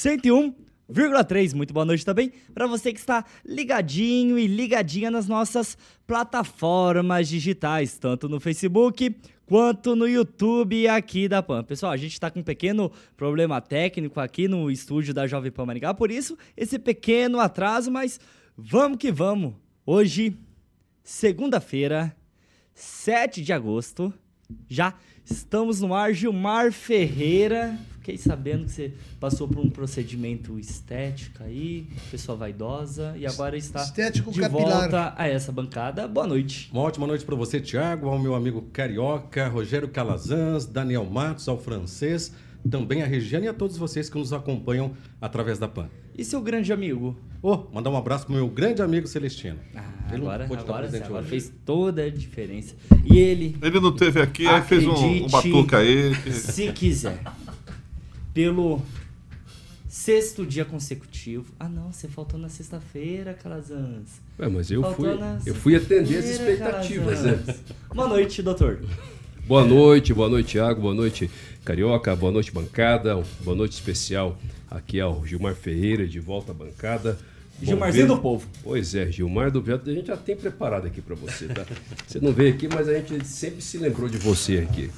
101,3. Muito boa noite também para você que está ligadinho e ligadinha nas nossas plataformas digitais, tanto no Facebook quanto no YouTube aqui da PAN. Pessoal, a gente está com um pequeno problema técnico aqui no estúdio da Jovem Pan Maringá, por isso esse pequeno atraso, mas vamos que vamos. Hoje, segunda-feira, 7 de agosto, já estamos no ar. Gilmar Ferreira, fiquei sabendo que você passou por um procedimento estético aí, pessoa vaidosa, e agora está Estético de capilar. volta a essa bancada. Boa noite. Uma ótima noite para você, Tiago, ao meu amigo Carioca, Rogério Calazans, Daniel Matos, ao francês, também a Regiane e a todos vocês que nos acompanham através da PAN. E seu grande amigo? Oh, mandar um abraço pro meu grande amigo Celestino. Ah, Ele não agora, agora, agora fez toda a diferença. E ele, Ele não teve aqui, aí fez um, um batuca aí. que- se quiser, pelo sexto dia consecutivo. Ah, não, você faltou na sexta-feira, Calazans. Ué, mas eu Faltou fui, eu fui atender as expectativas, né? Boa noite, doutor. Boa noite, boa noite, Thiago, boa noite, Carioca, boa noite, bancada, boa noite especial aqui ao Gilmar Ferreira, de volta à bancada. Bom Gilmarzinho ver- do povo. Pois é, Gilmar do Veto, a gente já tem preparado aqui pra você, tá? Você não veio aqui, mas a gente sempre se lembrou de você aqui.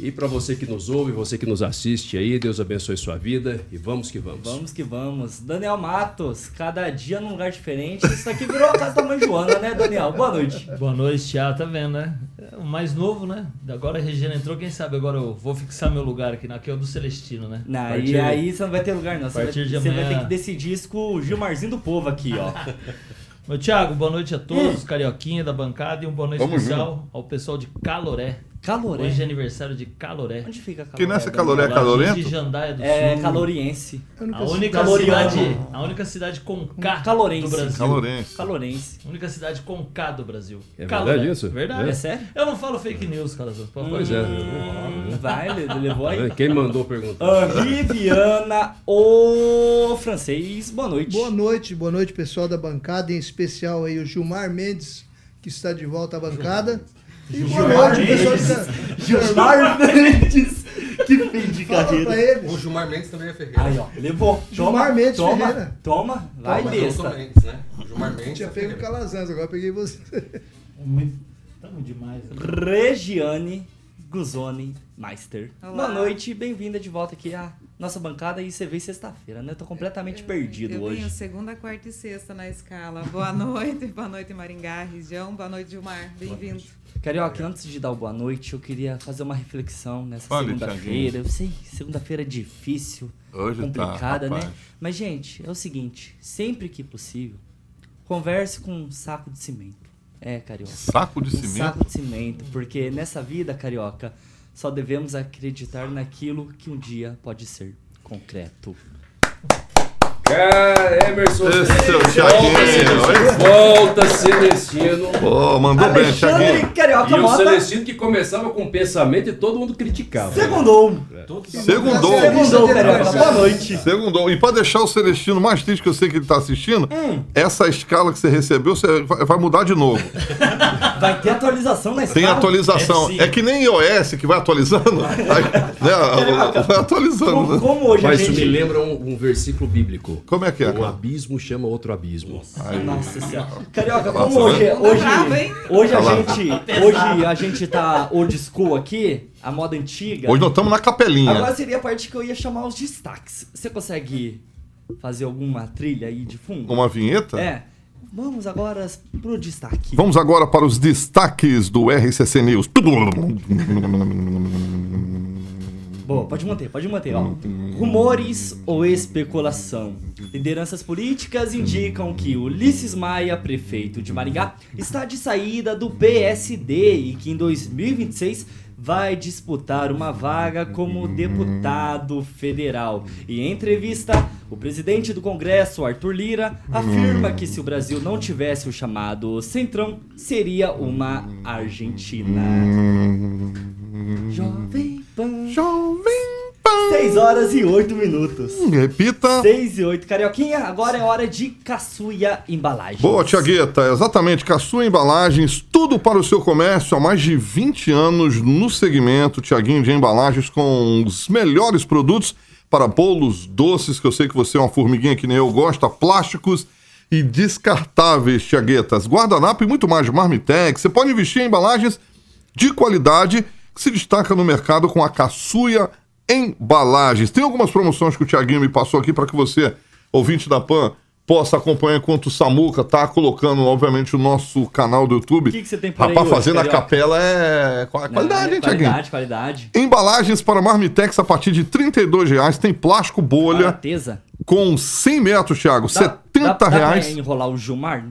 E pra você que nos ouve, você que nos assiste aí, Deus abençoe sua vida e vamos que vamos. Vamos que vamos. Daniel Matos, cada dia num lugar diferente. Isso aqui virou a casa da mãe Joana, né, Daniel? Boa noite. Boa noite, Thiago, tá vendo, né? É o mais novo, né? Agora a Regina entrou, quem sabe agora eu vou fixar meu lugar aqui, na que é o do Celestino, né? Não, Partir- e aí você não vai ter lugar, não. Você, a vai, partir de você vai amanhã- ter que decidir isso com o Gilmarzinho do povo aqui, ó. Meu Thiago, boa noite a todos, Carioquinha da bancada e um boa noite Tamo especial ao pessoal de Caloré. Caloré. Hoje é aniversário de Caloré. Onde fica Caloré? Que nessa? Caloré é calorento? de Jandaia do É Sul. caloriense. Eu nunca A única, Caloriano. cidade, a única cidade com K Calorense. do Brasil. Calorense. Calorense. A única cidade com K do Brasil. É Caloré. verdade isso? Verdade. É sério? Eu não falo fake news, Calazans. Pois é. Vai, ele levou aí. Quem mandou perguntar? Henri Viana, o francês. Boa noite. Boa noite, boa noite, pessoal da bancada, em especial aí o Gilmar Mendes, que está de volta à bancada. E Gilmar Mendes. Gilmar Mendes. Que fim de Fala carreira. O Gilmar Mendes também é Ferreira. Aí, ó. Levou. Gilmar Toma, Mendes toma, Ferreira. Toma. Vai, eu sou besta. Mendes, né? O Gilmar Mendes Tinha é pego o. Calazans, agora eu peguei você. É. Tamo demais. né? Regiane Guzoni Meister. Boa noite, bem-vinda de volta aqui à nossa bancada. E você veio sexta-feira, né? Eu tô completamente perdido eu hoje. venho segunda, quarta e sexta na escala. Boa noite, boa noite Maringá, região, boa noite Gilmar, bem-vindo. Carioca, antes de dar o boa noite, eu queria fazer uma reflexão nessa segunda-feira. Eu sei, segunda-feira é difícil, Hoje tá, complicada, né? rapaz. Mas, gente, é o seguinte: sempre que possível, converse com um saco de cimento. É, Carioca. Saco de Um cimento. saco de cimento, porque nessa vida, carioca, só devemos acreditar naquilo que um dia pode ser concreto. Cara, Emerson Esse é o Celestino, Thiaguinho, volta, Celestino. Pô, mandou bem, Alexandre Thiaguinho. Carioca E o Mota Celestino que começava com pensamento e todo mundo criticava. segundou. Segundou. Segundou, Carioca. Boa noite. Segundou. E pra deixar o Celestino mais triste, que eu sei que ele tá assistindo, Hum. essa escala que você recebeu, você vai vai mudar de novo. Vai ter atualização na Tem escala? atualização. É. É que nem iOS que vai atualizando. Aí, né, vai atualizando, Como, né? como hoje Mas a isso me gente... lembra um, um versículo bíblico. Como é que é, Um cara? abismo chama outro abismo. Nossa senhora. Carioca, Nossa, como hoje, né? hoje, hein? hoje a lá. gente, hoje a gente tá old school aqui, a moda antiga. Hoje nós estamos na capelinha. Agora seria a parte que eu ia chamar os destaques. Você consegue fazer alguma trilha aí de fundo? Uma vinheta? É. Vamos agora pro destaque. Vamos agora para os destaques do RCC News. Boa, pode manter, pode manter, ó. Rumores ou especulação? Lideranças políticas indicam que Ulisses Maia, prefeito de Maringá, está de saída do PSD e que em 2026 vai disputar uma vaga como deputado federal. E em entrevista, o presidente do Congresso, Arthur Lira, afirma que se o Brasil não tivesse o chamado Centrão, seria uma Argentina. Jovem Pan. Jovem Pan. 6 horas e 8 minutos. Repita. 6 e 8. Carioquinha, agora é hora de caçuia embalagens. Boa, Tiagueta. Exatamente. Caçua Embalagens, tudo para o seu comércio há mais de 20 anos no segmento, Tiaguinho, de embalagens com os melhores produtos para bolos doces, que eu sei que você é uma formiguinha que nem eu gosta, plásticos e descartáveis, Tiaguetas, guardanapo e muito mais, Marmitex. Você pode investir em embalagens de qualidade que se destaca no mercado com a Caçuia Embalagens. Tem algumas promoções que o Tiaguinho me passou aqui para que você, ouvinte da PAN, possa acompanhar enquanto o Samuca tá colocando, obviamente, o nosso canal do YouTube. O que, que você tem por aí Rapaz, hoje, fazendo a Carioca? capela é qual- qualidade, É, hein, Tiaguinho? Qualidade, qualidade. Embalagens para Marmitex a partir de 32 reais. Tem plástico bolha Barateza. com 100 metros, Thiago. Dá- 70 dá, dá reais. pra enrolar o Gilmar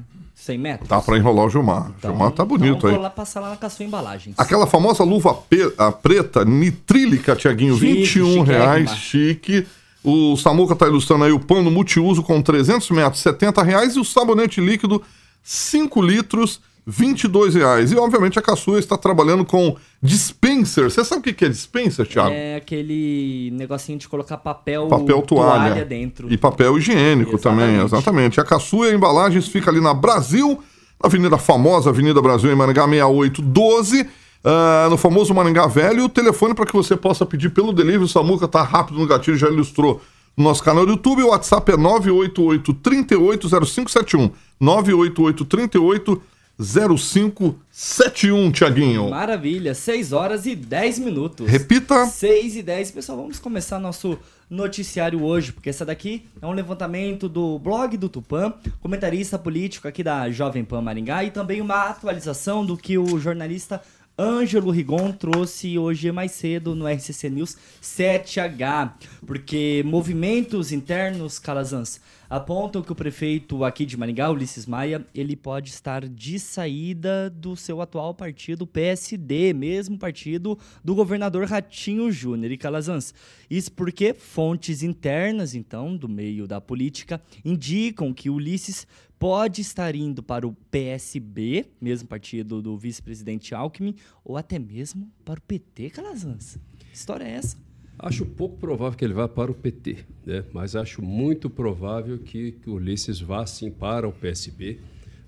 100 metros? Dá para enrolar o Gilmar. Então, Gilmar tá bonito então aí. vou lá passar lá na Caçua Embalagens. Aquela famosa luva pe- a preta nitrílica, Tiaguinho, R$ Chique, 21 reais, chiquérrima. chique. O Samuca tá ilustrando aí o pano multiuso com 300 metros, 70 reais. E o sabonete líquido, 5 litros, 22 reais. E, obviamente, a Caçua está trabalhando com dispenser. Você sabe o que é dispenser, Thiago? É aquele negocinho de colocar papel, papel toalha, dentro. e papel higiênico Exatamente. também, exatamente. A Caçuia Embalagens fica ali na Brasil, na Avenida Famosa, Avenida Brasil em Maringá 6812, ah, no famoso Maringá Velho. O telefone para que você possa pedir pelo delivery, o Samuca tá rápido no gatilho, já ilustrou no nosso canal do YouTube. O WhatsApp é 988 380571. 988 38 0571, Tiaguinho. Maravilha, 6 horas e 10 minutos. Repita. 6 e 10. Pessoal, vamos começar nosso noticiário hoje, porque essa daqui é um levantamento do blog do Tupã, comentarista político aqui da Jovem Pan Maringá, e também uma atualização do que o jornalista Ângelo Rigon trouxe hoje mais cedo no RCC News 7H, porque movimentos internos, Calazans, apontam que o prefeito aqui de Maringá, Ulisses Maia, ele pode estar de saída do seu atual partido, PSD, mesmo partido do governador Ratinho Júnior e Calazans. Isso porque fontes internas, então, do meio da política, indicam que Ulisses pode estar indo para o PSB, mesmo partido do vice-presidente Alckmin, ou até mesmo para o PT, Calazans. Que história é essa? Acho pouco provável que ele vá para o PT, né? mas acho muito provável que, que o Ulisses vá sim para o PSB.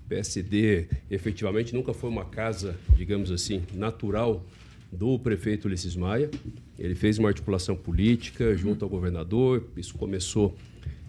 PSD efetivamente nunca foi uma casa, digamos assim, natural do prefeito Ulisses Maia. Ele fez uma articulação política junto ao governador. Isso começou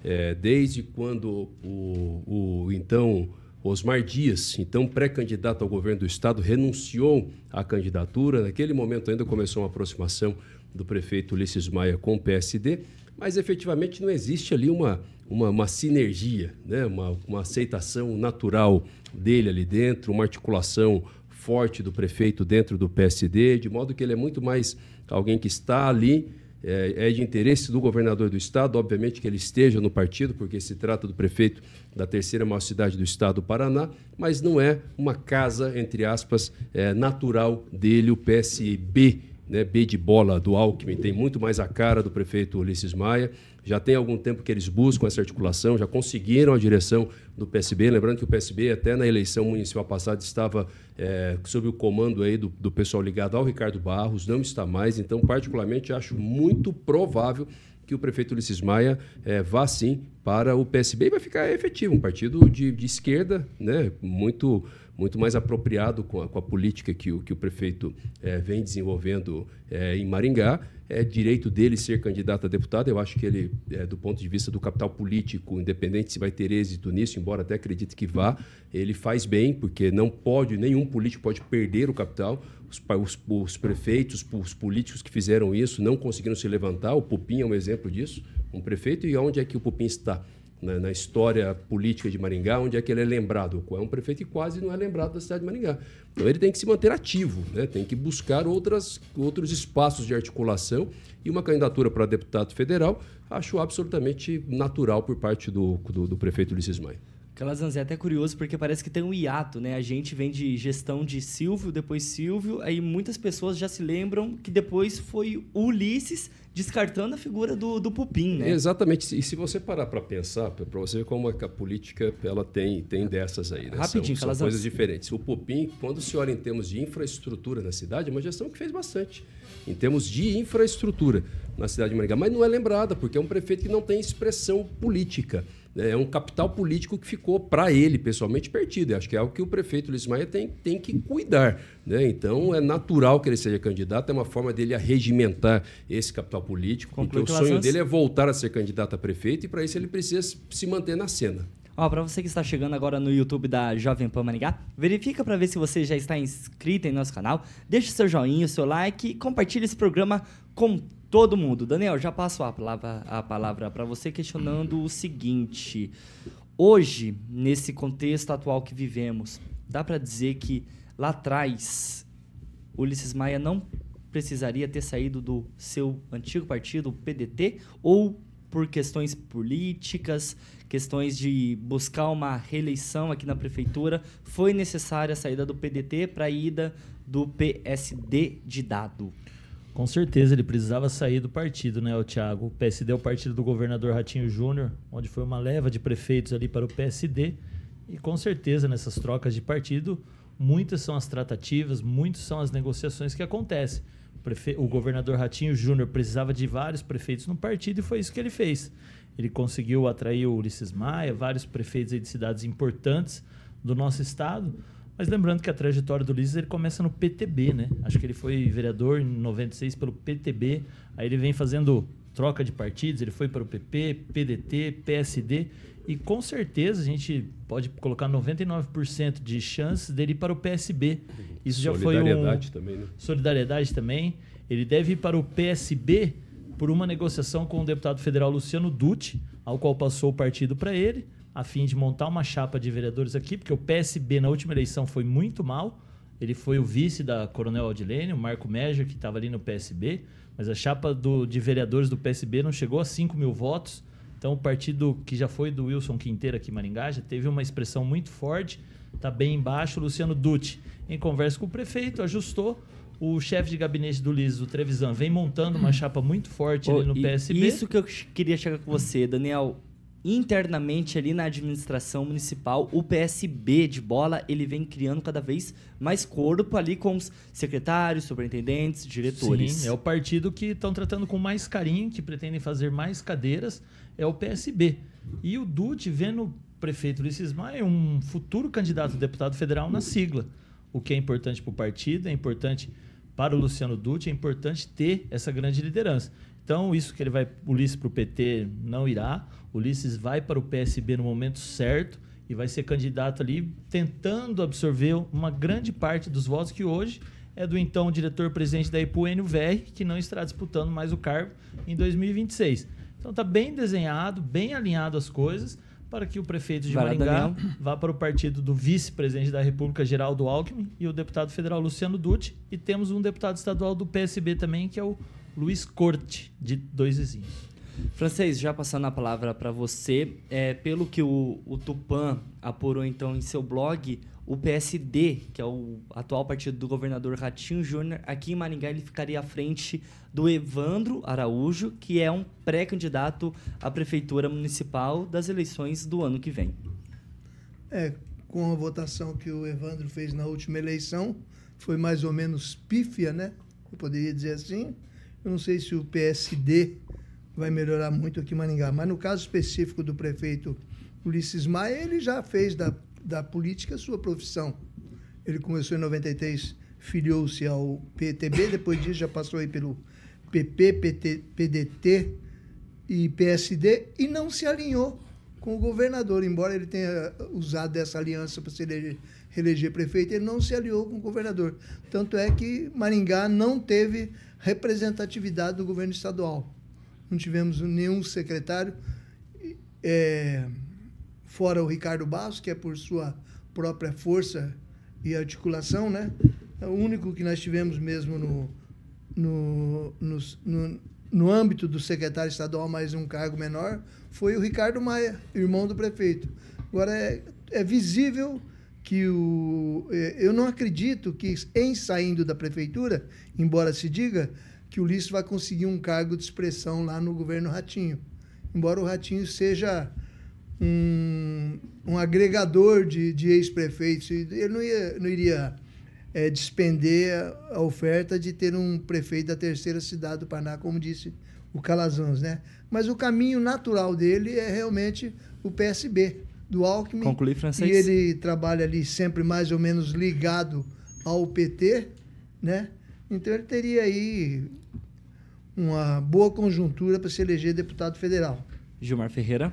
eh, desde quando o, o então Osmar Dias, então pré-candidato ao governo do estado, renunciou à candidatura. Naquele momento ainda começou uma aproximação do prefeito Ulisses Maia com o PSD, mas efetivamente não existe ali uma, uma, uma sinergia, né? uma, uma aceitação natural dele ali dentro, uma articulação forte do prefeito dentro do PSD, de modo que ele é muito mais alguém que está ali, é, é de interesse do governador do estado, obviamente que ele esteja no partido, porque se trata do prefeito da terceira maior cidade do estado do Paraná, mas não é uma casa, entre aspas, é, natural dele, o PSB, né, B de bola do Alckmin, tem muito mais a cara do prefeito Ulisses Maia. Já tem algum tempo que eles buscam essa articulação, já conseguiram a direção do PSB. Lembrando que o PSB, até na eleição municipal passada, estava é, sob o comando aí do, do pessoal ligado ao Ricardo Barros, não está mais. Então, particularmente, acho muito provável que o prefeito Ulisses Maia é, vá sim para o PSB e vai ficar efetivo, um partido de, de esquerda, né, muito muito mais apropriado com a, com a política que o, que o prefeito eh, vem desenvolvendo eh, em Maringá. É direito dele ser candidato a deputado. Eu acho que ele, eh, do ponto de vista do capital político, independente se vai ter êxito nisso, embora até acredite que vá, ele faz bem, porque não pode, nenhum político pode perder o capital. Os, os- os prefeitos, os políticos que fizeram isso não conseguiram se levantar. O Pupim é um exemplo disso, um prefeito. E onde é que o Pupim está? Na, na história política de Maringá, onde é que ele é lembrado. É um prefeito que quase não é lembrado da cidade de Maringá. Então ele tem que se manter ativo, né? tem que buscar outras, outros espaços de articulação e uma candidatura para deputado federal, acho absolutamente natural por parte do, do, do prefeito Ulisses Maia. Calazans é até curioso porque parece que tem um hiato, né? A gente vem de gestão de Silvio, depois Silvio, aí muitas pessoas já se lembram que depois foi Ulisses descartando a figura do, do Pupim, né? Exatamente. E se você parar para pensar, para você ver como é que a política ela tem, tem dessas aí. Né? Rapidinho, são, são coisas diferentes. O Pupim, quando se olha em termos de infraestrutura na cidade, é uma gestão que fez bastante. Em termos de infraestrutura na cidade de Maringá. Mas não é lembrada, porque é um prefeito que não tem expressão política. É um capital político que ficou para ele, pessoalmente, perdido. Acho que é algo que o prefeito Luiz Maia tem, tem que cuidar. Né? Então, é natural que ele seja candidato, é uma forma dele arregimentar esse capital político, Conclui porque o sonho dele é voltar a ser candidato a prefeito e, para isso, ele precisa se manter na cena. Ó, pra você que está chegando agora no YouTube da Jovem Pan Maringá, verifica para ver se você já está inscrito em nosso canal, deixe seu joinha, seu like e compartilhe esse programa com todo mundo. Daniel, já passo a palavra a palavra para você questionando o seguinte: hoje, nesse contexto atual que vivemos, dá para dizer que lá atrás Ulisses Maia não precisaria ter saído do seu antigo partido, o PDT, ou por questões políticas, questões de buscar uma reeleição aqui na prefeitura, foi necessária a saída do PDT para a ida do PSD de dado. Com certeza ele precisava sair do partido, né, o Thiago? O PSD é o partido do governador Ratinho Júnior, onde foi uma leva de prefeitos ali para o PSD. E com certeza nessas trocas de partido, muitas são as tratativas, muitas são as negociações que acontecem. O, prefe... o governador Ratinho Júnior precisava de vários prefeitos no partido e foi isso que ele fez. Ele conseguiu atrair o Ulisses Maia, vários prefeitos de cidades importantes do nosso estado mas lembrando que a trajetória do Ulisses ele começa no PTB, né? Acho que ele foi vereador em 96 pelo PTB, aí ele vem fazendo troca de partidos, ele foi para o PP, PDT, PSD e com certeza a gente pode colocar 99% de chances dele ir para o PSB. Isso já foi um também, né? solidariedade também. Ele deve ir para o PSB por uma negociação com o deputado federal Luciano Dutti, ao qual passou o partido para ele a fim de montar uma chapa de vereadores aqui, porque o PSB na última eleição foi muito mal. Ele foi o vice da Coronel Aldilene, o Marco Mejer, que estava ali no PSB, mas a chapa do, de vereadores do PSB não chegou a 5 mil votos. Então, o partido que já foi do Wilson Quinteiro aqui em Maringá já teve uma expressão muito forte, está bem embaixo. Luciano Dutti, em conversa com o prefeito, ajustou. O chefe de gabinete do Liz, o Trevisan, vem montando uma chapa muito forte ali no PSB. Isso que eu queria chegar com você, Daniel internamente ali na administração municipal, o PSB de bola, ele vem criando cada vez mais corpo ali com os secretários, superintendentes, diretores. Sim, é o partido que estão tratando com mais carinho, que pretendem fazer mais cadeiras, é o PSB. E o Dutti, vendo o prefeito Ulisses Maia, um futuro candidato a deputado federal na sigla. O que é importante para o partido, é importante para o Luciano Dutti, é importante ter essa grande liderança. Então, isso que ele vai, Ulisses para o PT não irá. Ulisses vai para o PSB no momento certo e vai ser candidato ali, tentando absorver uma grande parte dos votos que hoje é do então diretor-presidente da IPU, Enio que não estará disputando mais o cargo em 2026. Então está bem desenhado, bem alinhado as coisas para que o prefeito de vai Maringá vá para o partido do vice-presidente da República, Geraldo Alckmin, e o deputado federal Luciano Dutti. E temos um deputado estadual do PSB também, que é o Luiz Corte, de Dois Vizinhos. Francês, já passando a palavra para você, é, pelo que o, o Tupan apurou então em seu blog, o PSD, que é o atual partido do governador Ratinho Júnior, aqui em Maringá ele ficaria à frente do Evandro Araújo, que é um pré-candidato à prefeitura municipal das eleições do ano que vem. É, com a votação que o Evandro fez na última eleição, foi mais ou menos pífia, né? Eu poderia dizer assim. Eu não sei se o PSD vai melhorar muito aqui em Maringá. Mas no caso específico do prefeito Ulisses Maia, ele já fez da, da política sua profissão. Ele começou em 93, filiou-se ao PTB, depois disso já passou aí pelo PP, PT, PDT e PSD e não se alinhou com o governador, embora ele tenha usado essa aliança para se eleger, reeleger prefeito, ele não se aliou com o governador. Tanto é que Maringá não teve representatividade do governo estadual não tivemos nenhum secretário, é, fora o Ricardo Barros, que é por sua própria força e articulação, né? É o único que nós tivemos mesmo no, no, no, no, no âmbito do secretário estadual, mais um cargo menor, foi o Ricardo Maia, irmão do prefeito. Agora, é, é visível que o. É, eu não acredito que, em saindo da prefeitura, embora se diga, que o Ulisses vai conseguir um cargo de expressão lá no governo Ratinho. Embora o Ratinho seja um, um agregador de, de ex-prefeitos, ele não, ia, não iria é, despender a oferta de ter um prefeito da terceira cidade do Paraná, como disse o Calazans, né? Mas o caminho natural dele é realmente o PSB, do Alckmin. Concluir, francês. E ele trabalha ali sempre mais ou menos ligado ao PT, né? Então ele teria aí uma boa conjuntura para se eleger deputado federal. Gilmar Ferreira.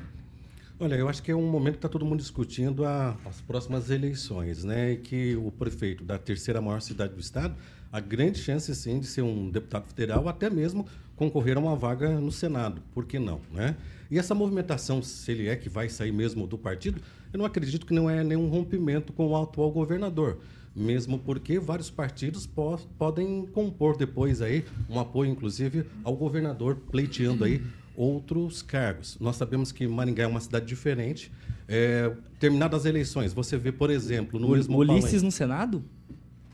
Olha, eu acho que é um momento que está todo mundo discutindo a, as próximas eleições, né? E que o prefeito da terceira maior cidade do estado, a grande chance, sim, de ser um deputado federal, até mesmo concorrer a uma vaga no Senado. Por que não, né? E essa movimentação, se ele é que vai sair mesmo do partido, eu não acredito que não é nenhum rompimento com o atual governador mesmo porque vários partidos po podem compor depois aí um apoio, inclusive, ao governador pleiteando aí outros cargos. Nós sabemos que Maringá é uma cidade diferente. É, terminadas as eleições, você vê, por exemplo, no Ulisses palanque- no Senado?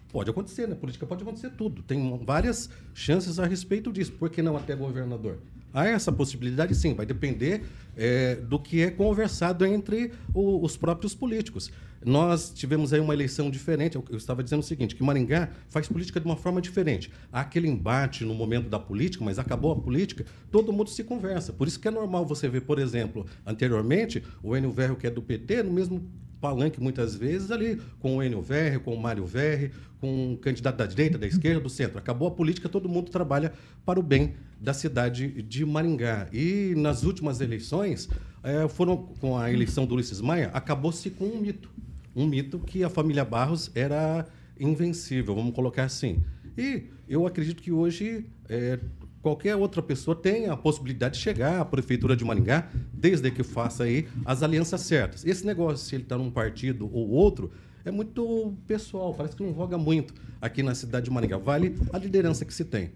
Pode acontecer, na política pode acontecer tudo. Tem várias chances a respeito disso. Por que não até governador? Há essa possibilidade, sim. Vai depender é, do que é conversado entre o- os próprios políticos. Nós tivemos aí uma eleição diferente. Eu, eu estava dizendo o seguinte, que Maringá faz política de uma forma diferente. Há aquele embate no momento da política, mas acabou a política, todo mundo se conversa. Por isso que é normal você ver, por exemplo, anteriormente, o Enio Verro, que é do PT, no mesmo palanque muitas vezes ali com o Enio Verri, com o Mário Verri, com um candidato da direita, da esquerda, do centro. Acabou a política, todo mundo trabalha para o bem da cidade de Maringá. E nas últimas eleições, eh, foram com a eleição do Ulisses Maia, acabou-se com um mito. Um mito que a família Barros era invencível, vamos colocar assim. E eu acredito que hoje eh, qualquer outra pessoa tem a possibilidade de chegar à prefeitura de Maringá, desde que faça aí as alianças certas. Esse negócio, se ele está num partido ou outro, é muito pessoal, parece que não voga muito aqui na cidade de Maringá. Vale a liderança que se tem.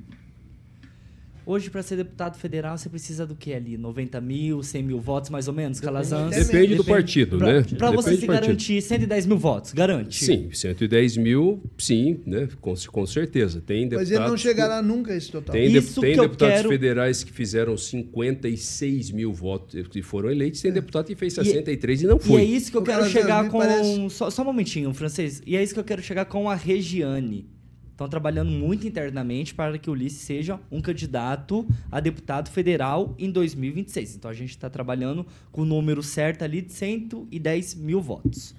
Hoje, para ser deputado federal, você precisa do que ali? 90 mil, 100 mil votos, mais ou menos? Calazans? Até Depende do Depende. partido, Pra, né? pra você Depende se garantir 110 mil votos, garante? Sim, 110 mil, sim, né? Com, com certeza. Tem deputados, Mas ele não chegará nunca a esse total. Tem, de- Isso tem que eu deputados quero- federais que fizeram 56 mil votos e foram eleitos. Tem deputado que fez E- 63 e, não E foi. é isso que eu O quero chegar com. parece- Só, só um momentinho, francês. E é isso que eu quero chegar com a Regiane. Estão trabalhando muito internamente para que o Ulisses seja um candidato a deputado federal em 2026. Então a gente está trabalhando com o número certo ali de 110 mil votos.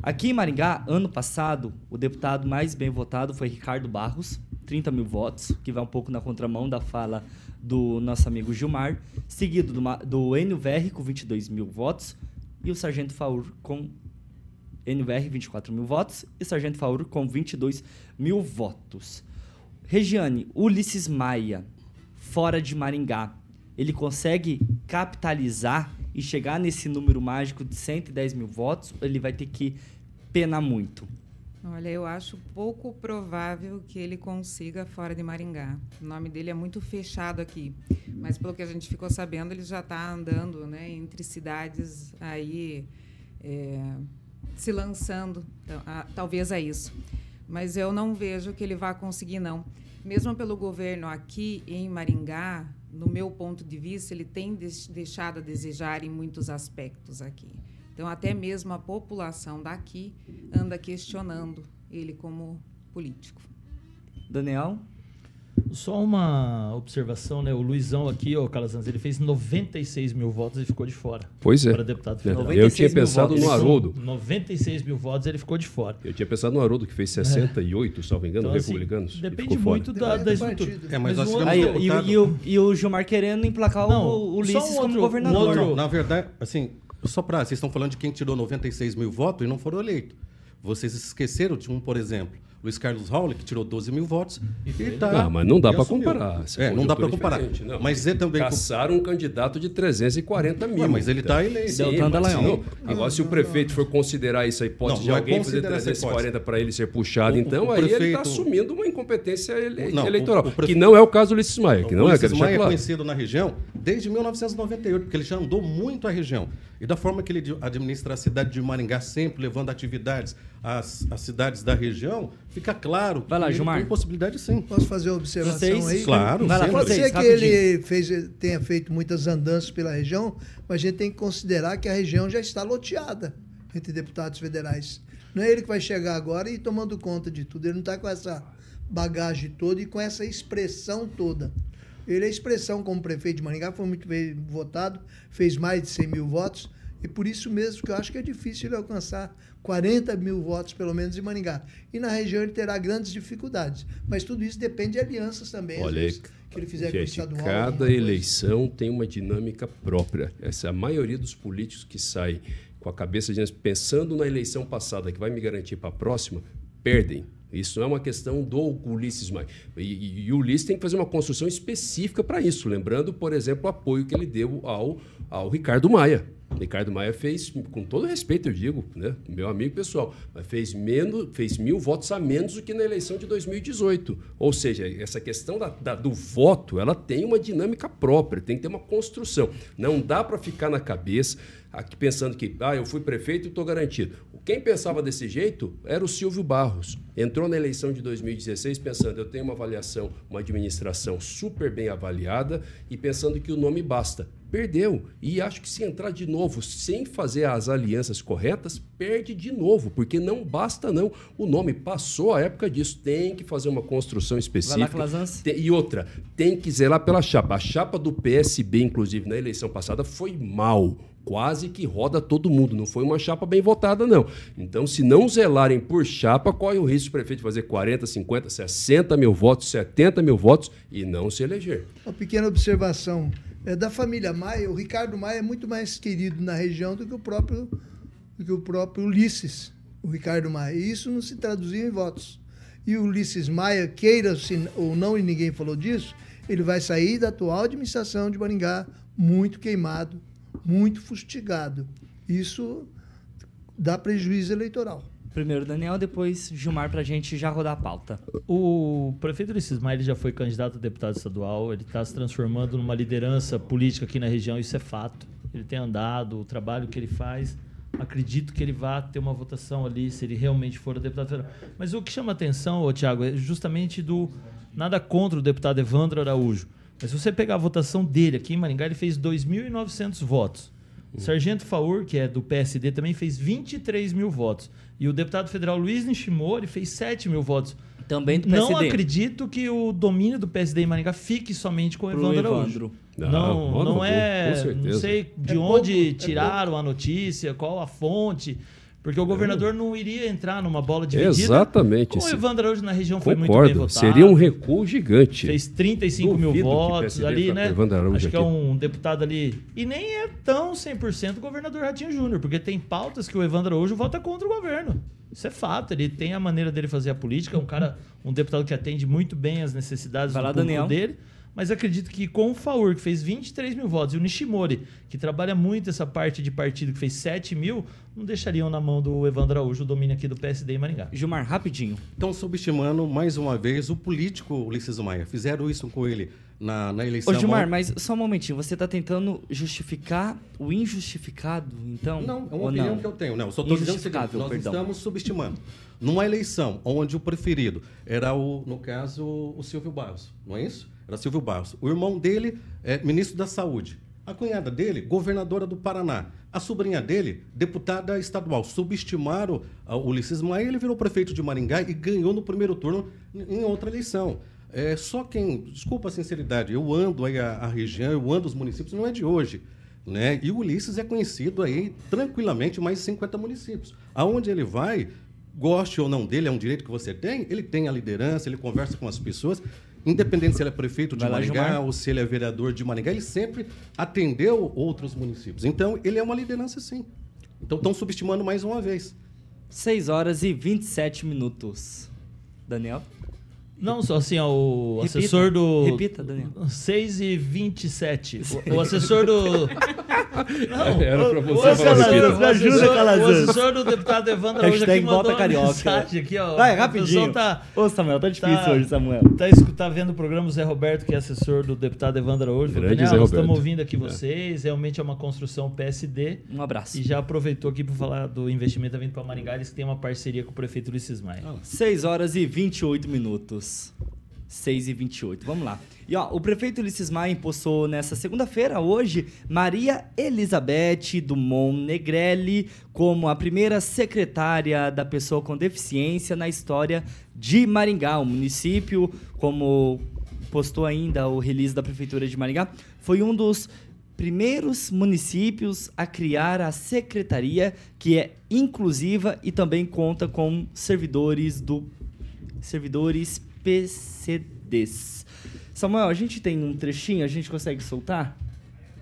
Aqui em Maringá, ano passado, o deputado mais bem votado foi Ricardo Barros, 30 mil votos, que vai um pouco na contramão da fala do nosso amigo Gilmar, seguido do, do Enio Verri, com 22 mil votos, e o Sargento Faur com NVR 24 mil votos e Sargento Faur com 22 mil votos. Regiane, Ulisses Maia, fora de Maringá, ele consegue capitalizar e chegar nesse número mágico de 110 mil votos? Ele vai ter que penar muito? Olha, eu acho pouco provável que ele consiga fora de Maringá. O nome dele é muito fechado aqui, mas pelo que a gente ficou sabendo, ele já está andando, né, entre cidades aí é, se lançando, então, a- talvez a isso. Mas eu não vejo que ele vá conseguir não. Mesmo pelo governo aqui em Maringá, no meu ponto de vista, ele tem deix- deixado a desejar em muitos aspectos aqui. Então, até mesmo a população daqui anda questionando ele como político. Daniel? Só uma observação, né? O Luizão aqui, o Calazans, ele fez 96 mil votos e ficou de fora. Pois é. Para deputado federal. Eu 96 tinha mil pensado votos. no Haroldo. Com 96 mil votos, ele ficou de fora. Eu tinha pensado no Haroldo, que fez 68, salvo engano, Então, assim, republicanos. e depende muito da, da estrutura. É, mas nós o Aí, outro- e, o- e o, e o Gilmar querendo emplacar Não, o só um Ulisses como outro- governador. um outro- Não, na verdade, assim, só para. Vocês estão falando de quem tirou 96 mil votos e não foram eleitos. Vocês esqueceram de um, por exemplo, Luiz Carlos Raul, que tirou 12 mil votos e tá. Ah, mas não dá e para comparar. essa É, não dá para conjuntura comparar. não. Mas ele também. Caçaram um candidato de 340 mil. Ué, mas ele tá eleito. Sim, Deltan mas Dallagnol. se não- Agora, se o prefeito for considerar isso a hipótese Não, de não é alguém fazer considerar essa 340 para ele ser puxado, O- então o aí ele está prefeito- assumindo uma incompetência ele- Não, o- eleitoral. o prefe- Que não é o caso do Ulisses Maia, que não o é, Ulisses Maia é claro. conhecido na região desde 1998, porque ele já andou muito a região. E da forma que ele administra a cidade de Maringá, sempre levando atividades às, às cidades da região, fica claro Vai lá, Gilmar. tem possibilidade sim. Posso fazer uma observação Vocês- aí? Claro, Vai lá. Pode Francês, ser que rapidinho. ele fez, tenha feito muitas andanças pela região, mas a gente tem que considerar que a região já está loteada entre deputados federais. Não é ele que vai chegar agora e ir tomando conta de tudo. Ele não está com essa bagagem toda e com essa expressão toda. Ele é expressão como prefeito de Maringá, foi muito bem votado, fez mais de 100 mil votos, e por isso mesmo que eu acho que é difícil ele alcançar 40 mil votos, pelo menos, em Maringá. E na região ele terá grandes dificuldades. Mas tudo isso depende de alianças também. Olha, vezes, que ele fizer com o Gente, estadual. cada eleição tem uma dinâmica própria. Essa a maioria dos políticos que saem com a cabeça de pensando na eleição passada que vai me garantir para a próxima, perdem. Isso é uma questão do Ulisses Maia. E, e- e o Ulisses tem que fazer uma construção específica para isso. Lembrando, por exemplo, o apoio que ele deu ao, ao Ricardo Maia. Ricardo Maia fez, com todo respeito, eu digo, né, meu amigo pessoal, mas fez, menos, fez mil votos a menos do que na eleição de 2018. Ou seja, essa questão da- da- do voto, ela tem uma dinâmica própria, tem que ter uma construção. Não dá para ficar na cabeça aqui pensando que, ah, eu fui prefeito e estou garantido. Quem pensava desse jeito era o Silvio Barros. Entrou na eleição de 2016 pensando, eu tenho uma avaliação, uma administração super bem avaliada e pensando que o nome basta. Perdeu. E acho que se entrar de novo sem fazer as alianças corretas, perde de novo, porque não basta não. O nome passou a época disso. Tem que fazer uma construção específica. Te- E outra, tem que zelar pela chapa. A chapa do PSB, inclusive, na eleição passada, foi mal. Quase que roda todo mundo. Não foi uma chapa bem votada, não. Então, se não zelarem por chapa, corre o risco do prefeito fazer 40, 50, 60 mil votos, 70 mil votos e não se eleger. Uma pequena observação. É, da família Maia, o Ricardo Maia é muito mais querido na região do que o próprio, do que o próprio Ulisses, o Ricardo Maia. E isso não se traduziu em votos. E o Ulisses Maia, queira ou não, e ninguém falou disso, ele vai sair da atual administração de Maringá muito queimado, muito fustigado. Isso dá prejuízo eleitoral. Primeiro Daniel, depois Gilmar pra gente já rodar a pauta. O prefeito Ulisses Maia ele já foi candidato a deputado estadual, ele está se transformando numa liderança política aqui na região, isso é fato. Ele tem andado, o trabalho que ele faz, acredito que ele vá ter uma votação ali, se ele realmente for o deputado federal. Mas o que chama atenção, ô, Tiago, é justamente do. Nada contra o deputado Evandro Araújo. Mas se você pegar a votação dele aqui em Maringá, ele fez 2.900 votos. O Sargento Faur, que é do PSD, também fez 23 mil votos. E o deputado federal Luiz Nishimori fez 7 mil votos. Também do Não PSD. acredito que o domínio do PSD em Maringá fique somente com o Evandro Araújo. Evandro. Não, Não, não, é. com certeza. Não sei de É onde pouco, é tiraram a notícia, qual a fonte. Porque o governador não iria entrar numa bola dividida. Exatamente. Com o Evandro Araújo na região foi muito bem Concordo. votado. Seria um recuo gigante. Fez 35 mil Duvido o votos ali, né? Acho que é aqui. um deputado ali. E nem é tão 100% o governador Ratinho Júnior, porque tem pautas que o Evandro Araújo vota contra o governo. Isso é fato. Ele tem a maneira dele fazer a política, é um cara, um deputado que atende muito bem as necessidades Vai do lá, público Daniel. dele. Mas acredito que com o Faur, que fez 23 mil votos, e o Nishimori, que trabalha muito essa parte de partido, que fez 7 mil, não deixariam na mão do Evandro Araújo o domínio aqui do PSD em Maringá. Gilmar, rapidinho. Estão subestimando mais uma vez o político Ulisses Maia. Fizeram isso com ele na, na eleição. Ô, Gilmar, mas só um momentinho. Você tá tentando justificar o injustificado, então? Não, é uma opinião não? que eu tenho. Não, só estou dizendo o seguinte, nós perdão. estamos subestimando. Numa eleição onde o preferido era, o, no caso, o Silvio Barros, não é isso? Era Silvio Barros. O irmão dele é ministro da Saúde. A cunhada dele, governadora do Paraná. A sobrinha dele, deputada estadual. Subestimaram o Ulisses Maia, ele virou prefeito de Maringá e ganhou no primeiro turno em outra eleição. É, só quem, desculpa a sinceridade, eu ando aí a, a região, eu ando os municípios, não é de hoje. Né? E o Ulisses é conhecido aí tranquilamente mais de 50 municípios. Aonde ele vai, goste ou não dele, é um direito que você tem, ele tem a liderança, ele conversa com as pessoas, independente se ele é prefeito de Vai Maringá ou se ele é vereador de Maringá, ele sempre atendeu outros municípios. Então, ele é uma liderança sim. Então, estão subestimando mais uma vez. 6 horas e 27 minutos. Daniel? Não, só assim, ó, o Repita, assessor do. repita, Daniel. 6 e 27. O, o assessor do. Não, Era pra o- você o falar assessor- repita. o assessor- Calazans. O assessor do deputado Evandro Araújo aqui Hashtag mandou volta uma carioca. mensagem aqui, ó. Vai, O rapidinho. Tá, Ô, Samuel, tá difícil Tá. hoje, Samuel. tá, tá vendo o programa o Zé Roberto, que é assessor do deputado Evandro Araújo. Falou, Grande Daniel, Zé nós Roberto. estamos ouvindo aqui vocês. Realmente é uma construção PSD. Um abraço. E já aproveitou aqui para falar do investimento vindo para Maringá. Eles têm uma parceria com o prefeito Ulisses Maia. 6 horas e 28 minutos. 6 e 28. Vamos lá. E ó, o prefeito Ulisses Maia impulsou nessa segunda-feira, hoje, Maria Elizabeth Dumont Negrelli como a primeira secretária da pessoa com deficiência na história de Maringá. O município, como postou ainda o release da Prefeitura de Maringá, foi um dos primeiros municípios a criar a secretaria que é inclusiva e também conta com servidores do servidores PCDs. Samuel, a gente tem um trechinho, a gente consegue soltar?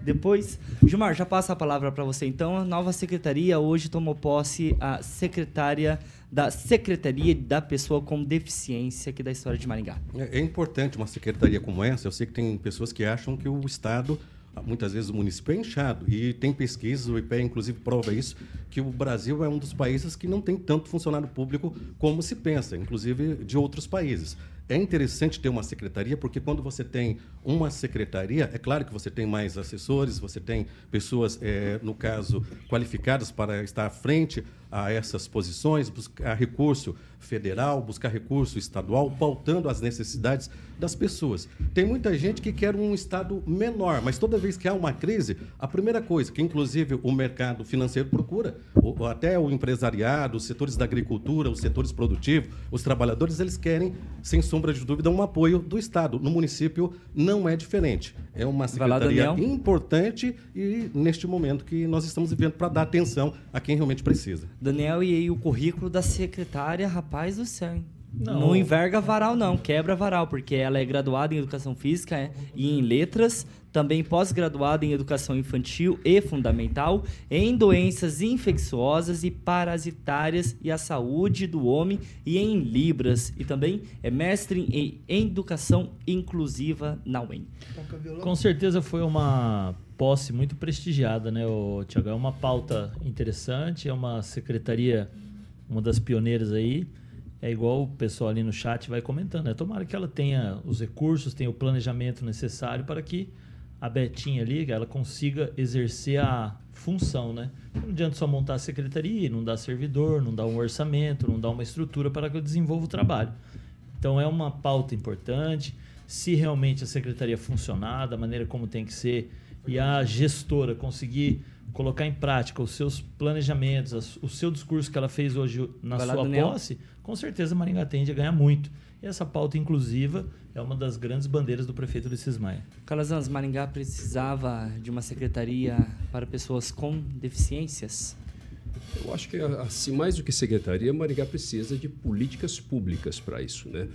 Depois, Gilmar, já passa a palavra para você. Então, a nova secretaria hoje tomou posse a secretária da Secretaria da Pessoa com Deficiência aqui da história de Maringá. É, é importante uma secretaria como essa. Eu sei que tem pessoas que acham que o Estado muitas vezes o município é inchado e tem pesquisas, o IPE inclusive prova isso, que o Brasil é um dos países que não tem tanto funcionário público como se pensa, inclusive de outros países. É interessante ter uma secretaria, porque quando você tem uma secretaria, é claro que você tem mais assessores, você tem pessoas, é, no caso, qualificadas para estar à frente a essas posições, buscar recurso federal, buscar recurso estadual, pautando as necessidades das pessoas. Tem muita gente que quer um Estado menor, mas toda vez que há uma crise, a primeira coisa que, inclusive, o mercado financeiro procura, ou até o empresariado, os setores da agricultura, os setores produtivos, os trabalhadores, eles querem, sem sombra de dúvida, um apoio do Estado. No município não é diferente. É uma secretaria lá, importante e neste momento que nós estamos vivendo para dar atenção a quem realmente precisa. Daniel, e aí o currículo da secretária, rapaz do céu, hein? Não. não enverga varal, não, quebra varal, porque ela é graduada em Educação Física é, e em Letras, também pós-graduada em Educação Infantil e Fundamental, em Doenças Infecciosas e Parasitárias e a Saúde do Homem e em Libras, e também é mestre em Educação Inclusiva na UEM. Com certeza foi uma posse muito prestigiada, né, Tiago? É uma pauta interessante, é uma secretaria, uma das pioneiras aí, é igual o pessoal ali no chat vai comentando. É tomara que ela tenha os recursos, tenha o planejamento necessário para que a Betinha ali, ela consiga exercer a função, né? Não adianta só montar a secretaria, não dar servidor, não dar um orçamento, não dar uma estrutura para que eu desenvolva o trabalho. Então é uma pauta importante. Se realmente a secretaria funcionar da maneira como tem que ser e a gestora conseguir colocar em prática os seus planejamentos, o seu discurso que ela fez hoje na Vai sua posse, com certeza Maringá tende a ganhar muito. E essa pauta inclusiva é uma das grandes bandeiras do prefeito Ulisses Maia. Calazans, Maringá precisava de uma secretaria para pessoas com deficiências? Eu acho que, assim, mais do que secretaria, Maringá precisa de políticas públicas para isso. Né?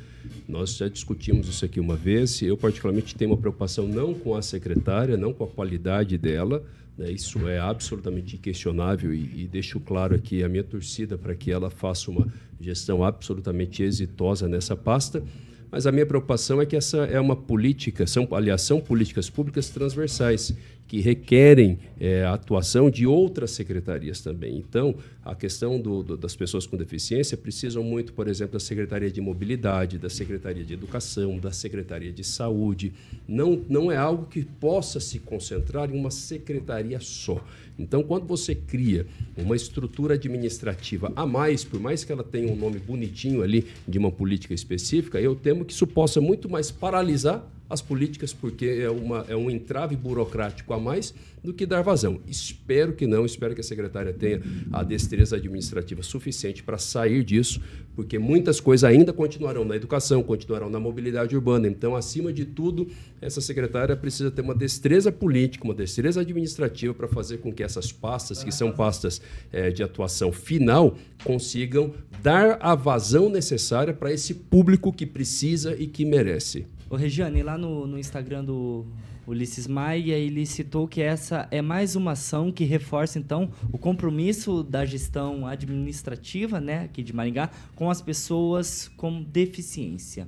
Nós já discutimos isso aqui uma vez, eu, particularmente, tenho uma preocupação não com a secretária, não com a qualidade dela, né? Isso é absolutamente inquestionável e, e deixo claro aqui a minha torcida para que ela faça uma gestão absolutamente exitosa nessa pasta. Mas a minha preocupação é que essa é uma política, são, aliás, são políticas públicas transversais que requerem é, a atuação de outras secretarias também. Então, a questão do, do, das pessoas com deficiência precisam muito, por exemplo, da Secretaria de Mobilidade, da Secretaria de Educação, da Secretaria de Saúde. Não, não é algo que possa se concentrar em uma secretaria só. Então, quando você cria uma estrutura administrativa a mais, por mais que ela tenha um nome bonitinho ali de uma política específica, eu temo que isso possa muito mais paralisar as políticas, porque é, uma, é um entrave burocrático a mais do que dar vazão. Espero que não, espero que a secretária tenha a destreza administrativa suficiente para sair disso, porque muitas coisas ainda continuarão na educação, continuarão na mobilidade urbana. Então, acima de tudo, essa secretária precisa ter uma destreza política, uma destreza administrativa para fazer com que essas pastas, que são pastas é, de atuação final, consigam dar a vazão necessária para esse público que precisa e que merece. Ô, Regiane, lá no, no Instagram do Ulisses Maia, ele citou que essa é mais uma ação que reforça, então, o compromisso da gestão administrativa, né, aqui de Maringá, com as pessoas com deficiência.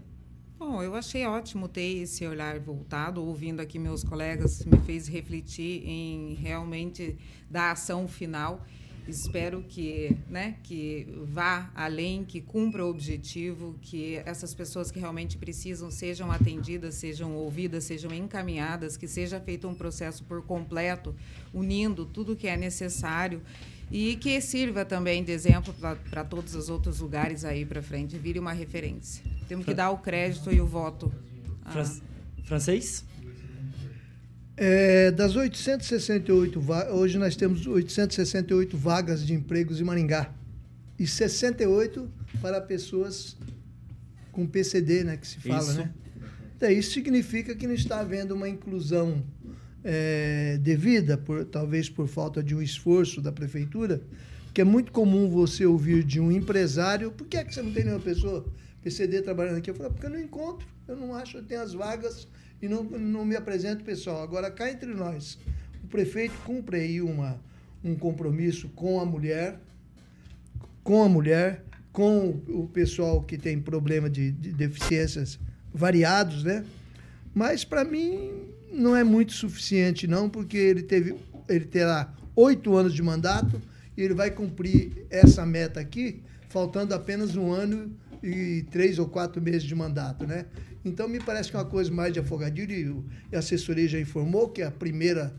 Bom, eu achei ótimo ter esse olhar voltado, ouvindo aqui meus colegas, me fez refletir em realmente da ação final Espero que, né, que vá além, que cumpra o objetivo, que essas pessoas que realmente precisam sejam atendidas, sejam ouvidas, sejam encaminhadas, que seja feito um processo por completo, unindo tudo que é necessário e que sirva também de exemplo para todos os outros lugares aí para frente, vire uma referência. Temos que dar o crédito e o voto. Fran Francês? É, das 868 vagas, hoje nós temos 868 vagas de empregos em Maringá e 68 para pessoas com PCD, né, que se fala, Isso. né? Daí isso significa que não está havendo uma inclusão é, devida, por, talvez por falta de um esforço da prefeitura, que é muito comum você ouvir de um empresário, por que é que você não tem nenhuma pessoa PCD trabalhando aqui? Eu falo, porque eu não encontro, eu não acho, eu tenho as vagas e não, não me apresento pessoal. Agora, cá entre nós, o prefeito cumpre aí uma, um compromisso com a mulher, com a mulher, com o pessoal que tem problema de, de deficiências variados, né? Mas para mim não é muito suficiente não, porque ele teve, ele terá oito anos de mandato e ele vai cumprir essa meta aqui, faltando apenas um ano e três ou quatro meses de mandato, né? Então me parece que é uma coisa mais de afogadilho e a assessoria já informou que a primeira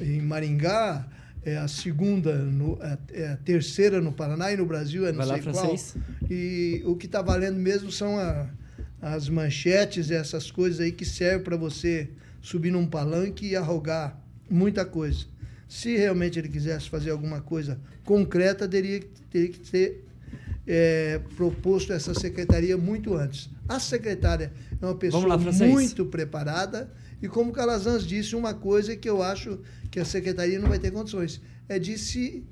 em Maringá é a segunda, no, é a terceira no Paraná e no Brasil é não Vai lá, sei qual. francês. E o que está valendo mesmo são a- as manchetes, essas coisas aí que servem para você subir num palanque e arrogar muita coisa. Se realmente ele quisesse fazer alguma coisa concreta, teria, teria que ter é, proposto essa secretaria muito antes. A secretária é uma pessoa lá, muito preparada e, como Calazans disse, uma coisa que eu acho que a secretaria não vai ter condições é de se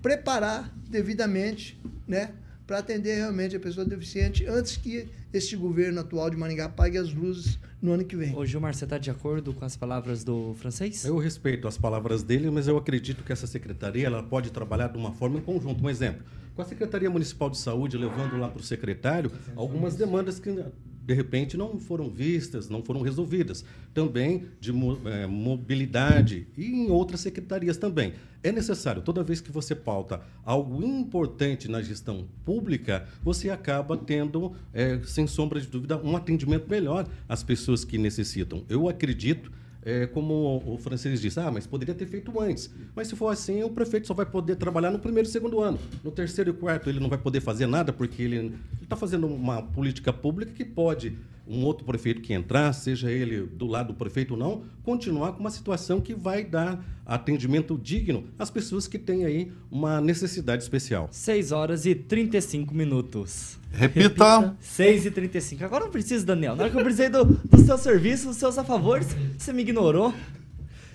preparar devidamente, né, para atender realmente a pessoa deficiente antes que este governo atual de Maringá pague as luzes no ano que vem. Ô, Gilmar, você está de acordo com as palavras do francês? Eu respeito as palavras dele, mas eu acredito que essa secretaria ela pode trabalhar de uma forma em conjunto. Um exemplo, com a Secretaria Municipal de Saúde levando lá para o secretário algumas demandas que de repente não foram vistas, não foram resolvidas. Também de eh, mobilidade e em outras secretarias também. É necessário, toda vez que você pauta algo importante na gestão pública, você acaba tendo, eh, sem sombra de dúvida, um atendimento melhor às pessoas que necessitam. Eu acredito é, como o francês disse, ah, mas poderia ter feito antes. Mas se for assim, o prefeito só vai poder trabalhar no primeiro e segundo ano. No terceiro e quarto ele não vai poder fazer nada, porque ele está fazendo uma política pública que pode um outro prefeito que entrar, seja ele do lado do prefeito ou não, continuar com uma situação que vai dar atendimento digno às pessoas que têm aí uma necessidade especial. 6 horas e 35 minutos. Repita. 6 e 35. Agora não preciso, Daniel. Na hora que eu precisei do, do seu serviço, dos seus afavores, você me ignorou.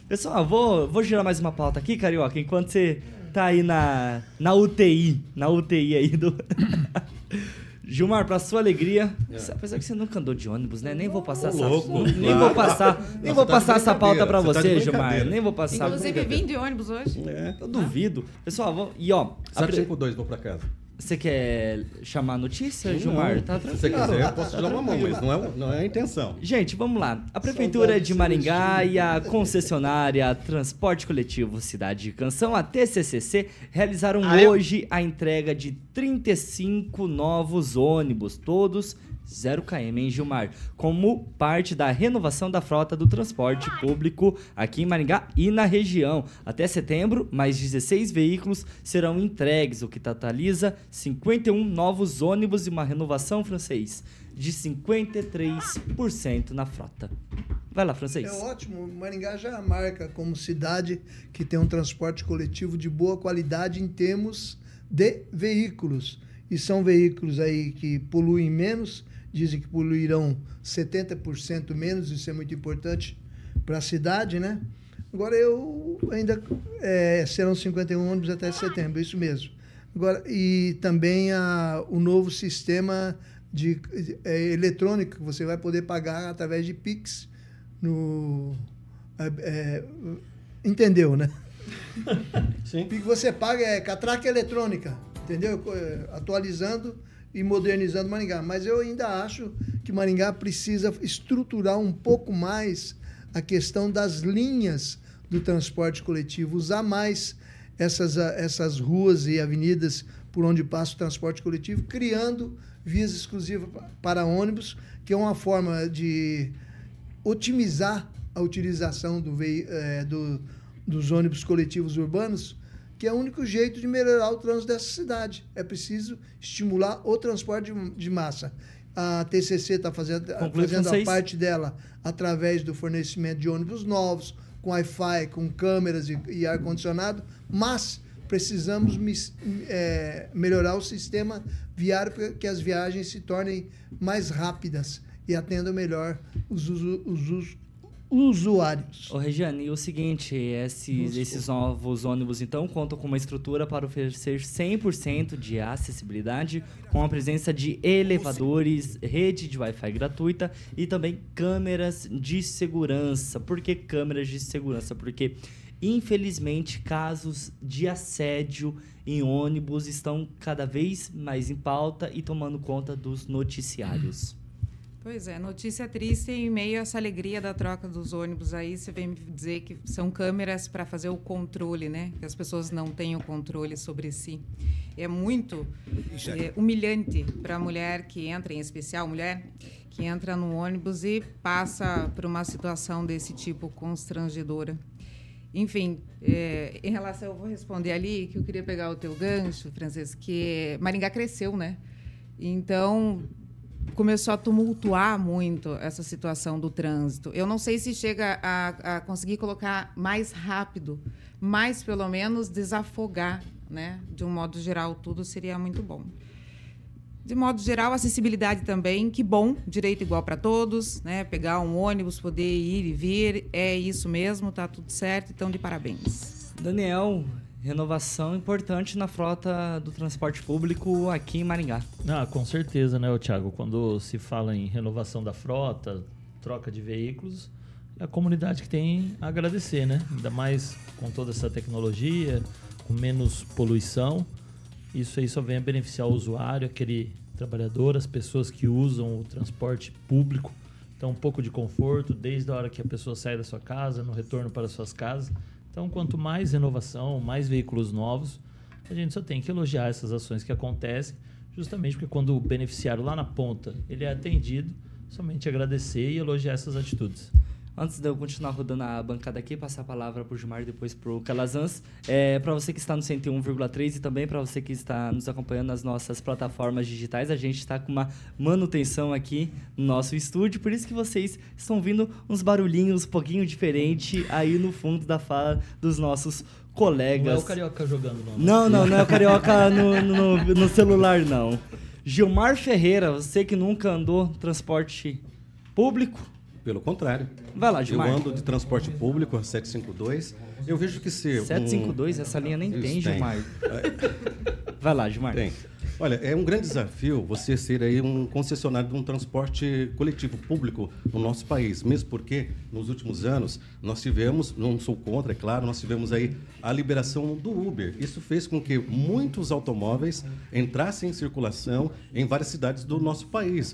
Pessoal, vou, vou girar mais uma pauta aqui, Carioca, enquanto você tá aí na, na UTI. Na UTI aí do. Gilmar, pra sua alegria, você- apesar que você nunca andou de ônibus, né? Nem vou passar essa. louco, nem claro. vou passar, nem vou tá passar essa pauta pra você tá Gilmar. Nem vou passar. Inclusive, vim de ônibus hoje. Eu duvido. Pessoal, vamos, e ó, a pre- 752, vou para casa. Você quer chamar a notícia, Gilmar? Não, Tá se você tranquilo. quiser, eu posso te dar uma mão, mas não é, não é a intenção. Gente, vamos lá. A Prefeitura de Maringá e a concessionária Transporte Coletivo Cidade de Canção, a TCCC, realizaram hoje a entrega de 35 novos ônibus, todos 0 km em Gilmar, como parte da renovação da frota do transporte público aqui em Maringá e na região. Até setembro, mais 16 veículos serão entregues, o que totaliza 51 novos ônibus e uma renovação francês de 53% na frota. Vai lá, francês. É ótimo. Maringá já marca como cidade que tem um transporte coletivo de boa qualidade em termos de veículos. E são veículos aí que poluem menos, dizem que poluirão 70% menos, isso é muito importante para a cidade, né? Agora eu ainda é, serão 51 ônibus até setembro, isso mesmo. Agora, e também a, o novo sistema de, é, eletrônico que você vai poder pagar através de Pix no. é, é, entendeu, né? Sim. O que você paga é catraca eletrônica, entendeu? É, Atualizando e modernizando Maringá. Mas eu ainda acho que Maringá precisa estruturar um pouco mais a questão das linhas do transporte coletivo, usar mais essas, ah, essas ruas e avenidas por onde passa o transporte coletivo, criando vias exclusivas pa- para ônibus, que é uma forma de otimizar a utilização do, eh, do- dos ônibus coletivos urbanos, que é o único jeito de melhorar o trânsito dessa cidade. É preciso estimular o transporte de, de massa. A TCC está fazendo, Conclui, fazendo a parte dela através do fornecimento de ônibus novos, com Wi-Fi, com câmeras e, e ar-condicionado, mas precisamos eh, melhorar o sistema viário para que as viagens se tornem mais rápidas e atendam melhor os, os us- usuários. Ô, Regiane, e o seguinte, esses, esses novos ônibus, então, contam com uma estrutura para oferecer 100% de acessibilidade, com a presença de elevadores, rede de Wi-Fi gratuita e também câmeras de segurança. Por que câmeras de segurança? Porque, infelizmente, casos de assédio em ônibus estão cada vez mais em pauta e tomando conta dos noticiários. Pois é, notícia triste em meio a essa alegria da troca dos ônibus aí, você vem me dizer que são câmeras para fazer o controle, né? Que as pessoas não têm o controle sobre si. É muito é, humilhante para a mulher que entra, em especial mulher, que entra no ônibus e passa por uma situação desse tipo constrangedora. Enfim, é, em relação, eu vou responder ali, que eu queria pegar o teu gancho, Francisco, que Maringá cresceu, né? Então, começou a tumultuar muito essa situação do trânsito. Eu não sei se chega a, a conseguir colocar mais rápido, mas pelo menos desafogar, né? De um modo geral, tudo seria muito bom. De modo geral, acessibilidade também, que bom, direito igual para todos, né? Pegar um ônibus, poder ir e vir, é isso mesmo, tá tudo certo, então de parabéns. Daniel, renovação importante na frota do transporte público aqui em Maringá. Ah, com certeza, né, ô Thiago? Quando se fala em renovação da frota, troca de veículos, é a comunidade que tem a agradecer, né? Ainda mais com toda essa tecnologia, com menos poluição. Isso aí só vem a beneficiar o usuário, aquele trabalhador, as pessoas que usam o transporte público. Então, um pouco de conforto desde a hora que a pessoa sai da sua casa, no retorno para suas casas. Então, quanto mais inovação, mais veículos novos, a gente só tem que elogiar essas ações que acontecem, justamente porque quando o beneficiário lá na ponta ele é atendido, somente agradecer e elogiar essas atitudes. Antes de eu continuar rodando a bancada aqui, passar a palavra para o Gilmar e depois para o Calazans. É, para você que está no 101,3 e também para você que está nos acompanhando nas nossas plataformas digitais, a gente está com uma manutenção aqui no nosso estúdio, por isso que vocês estão ouvindo uns barulhinhos um pouquinho diferente aí no fundo da fala dos nossos colegas. Não é o Carioca jogando, não. né? Não, não, não é o Carioca no, no, no celular, não. Gilmar Ferreira, você que nunca andou no transporte público, Pelo contrário. vai lá, Eu Gilmar. ando de transporte público, a 752. Eu vejo que se. um- 752, essa linha nem Isso, tem, tem. Gilmar. Vai lá, Gilmar. Tem. Olha, é um grande desafio você ser aí um concessionário de um transporte coletivo público no nosso país, mesmo porque nos últimos anos nós tivemos, não sou contra, é claro, nós tivemos aí a liberação do Uber. Isso fez com que muitos automóveis entrassem em circulação em várias cidades do nosso país.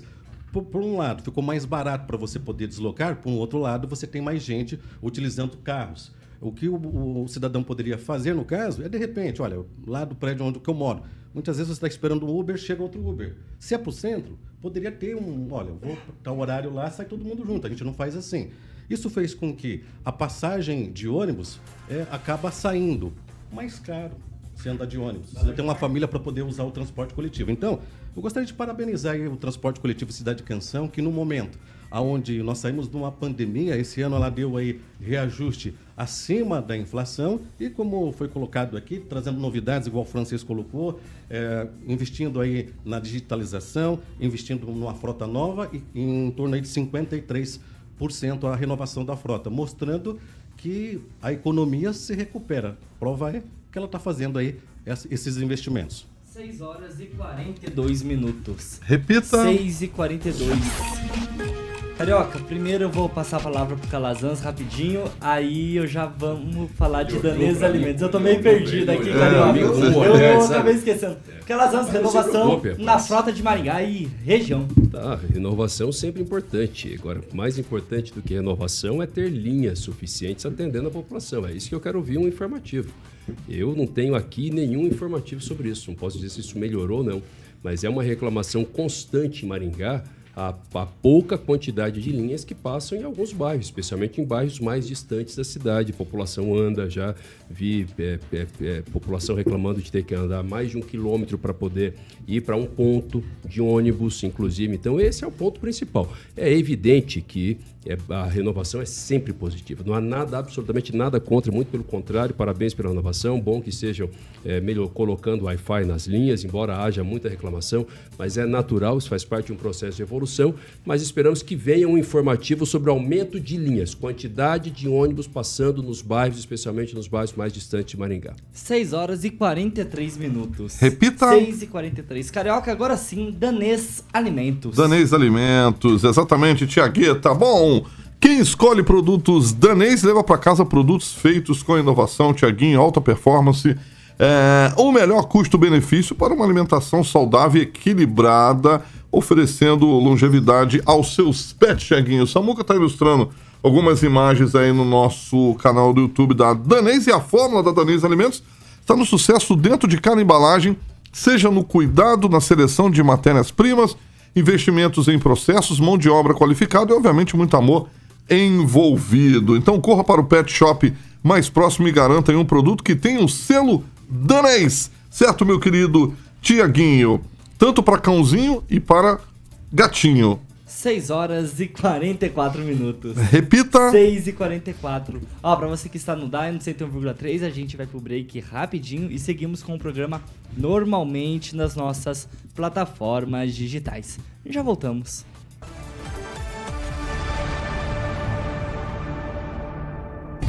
Por, por um lado, ficou mais barato para você poder deslocar, por um outro lado, você tem mais gente utilizando carros. O que o, o cidadão poderia fazer, no caso, é de repente, olha, lá do prédio onde eu moro, muitas vezes você está esperando um Uber, chega outro Uber. Se é para o centro, poderia ter um, olha, vou para o horário lá, sai todo mundo junto. A gente não faz assim. Isso fez com que a passagem de ônibus é, acaba saindo mais caro você andar de ônibus. Você tem uma família para poder usar o transporte coletivo. Então, eu gostaria de parabenizar o transporte coletivo Cidade Canção, que no momento aonde nós saímos de uma pandemia, esse ano ela deu aí reajuste acima da inflação e como foi colocado aqui, trazendo novidades, igual o Francisco colocou, é, investindo aí na digitalização, investindo numa frota nova e em torno aí de 53% a renovação da frota, mostrando que a economia se recupera. Prova é que ela está fazendo aí esses investimentos. 6 horas e 42 minutos. Repita. 6 e 42. Carioca, primeiro eu vou passar a palavra pro Calazans rapidinho, aí eu já vamos falar de Danês Alimentos. Eu tô meio perdido aqui, É, Carioca. amigo Eu, eu né, acabei esquecendo. Calazans, renovação na frota de Maringá e região. Tá, renovação sempre importante. Agora, mais importante do que renovação é ter linhas suficientes atendendo a população. É isso que eu quero ouvir um informativo. Eu não tenho aqui nenhum informativo sobre isso. Não posso dizer se isso melhorou ou não. Mas é uma reclamação constante em Maringá a, a pouca quantidade de linhas que passam em alguns bairros, especialmente em bairros mais distantes da cidade. A população anda, já vi é, é, é, população reclamando de ter que andar mais de um quilômetro para poder ir para um ponto de ônibus, inclusive. Então, esse é o ponto principal. É evidente que é, a renovação é sempre positiva. Não há nada, absolutamente nada contra, muito pelo contrário. Parabéns pela renovação. Bom que estejam é, melhor colocando Wi-Fi nas linhas, embora haja muita reclamação, mas é natural, isso faz parte de um processo de evolução, mas esperamos que venha um informativo sobre o aumento de linhas, quantidade de ônibus passando nos bairros, especialmente nos bairros mais distantes de Maringá. 6 horas e 43 minutos. Repita. 6 e 43. Carioca, agora sim, Danês Alimentos. Danês Alimentos, exatamente, Tiagueta. Bom, quem escolhe produtos Danês leva para casa produtos feitos com inovação, Tiaguinho, alta performance. É, o melhor custo-benefício para uma alimentação saudável e equilibrada, oferecendo longevidade aos seus pets, Tiaguinho. O Samuca está ilustrando algumas imagens aí no nosso canal do YouTube da Danês e a fórmula da Danês Alimentos está no sucesso dentro de cada embalagem, seja no cuidado, na seleção de matérias-primas, investimentos em processos, mão de obra qualificada e, obviamente, muito amor envolvido. Então, corra para o pet shop mais próximo e garanta um produto que tem o selo Danês, certo, meu querido Tiaguinho? Tanto para cãozinho e para gatinho. 6 horas e 44 minutos. Repita. 6 e 44. Ó, pra você que está no DAI no 101,3, a gente vai pro break rapidinho e seguimos com o programa normalmente nas nossas plataformas digitais. Já voltamos.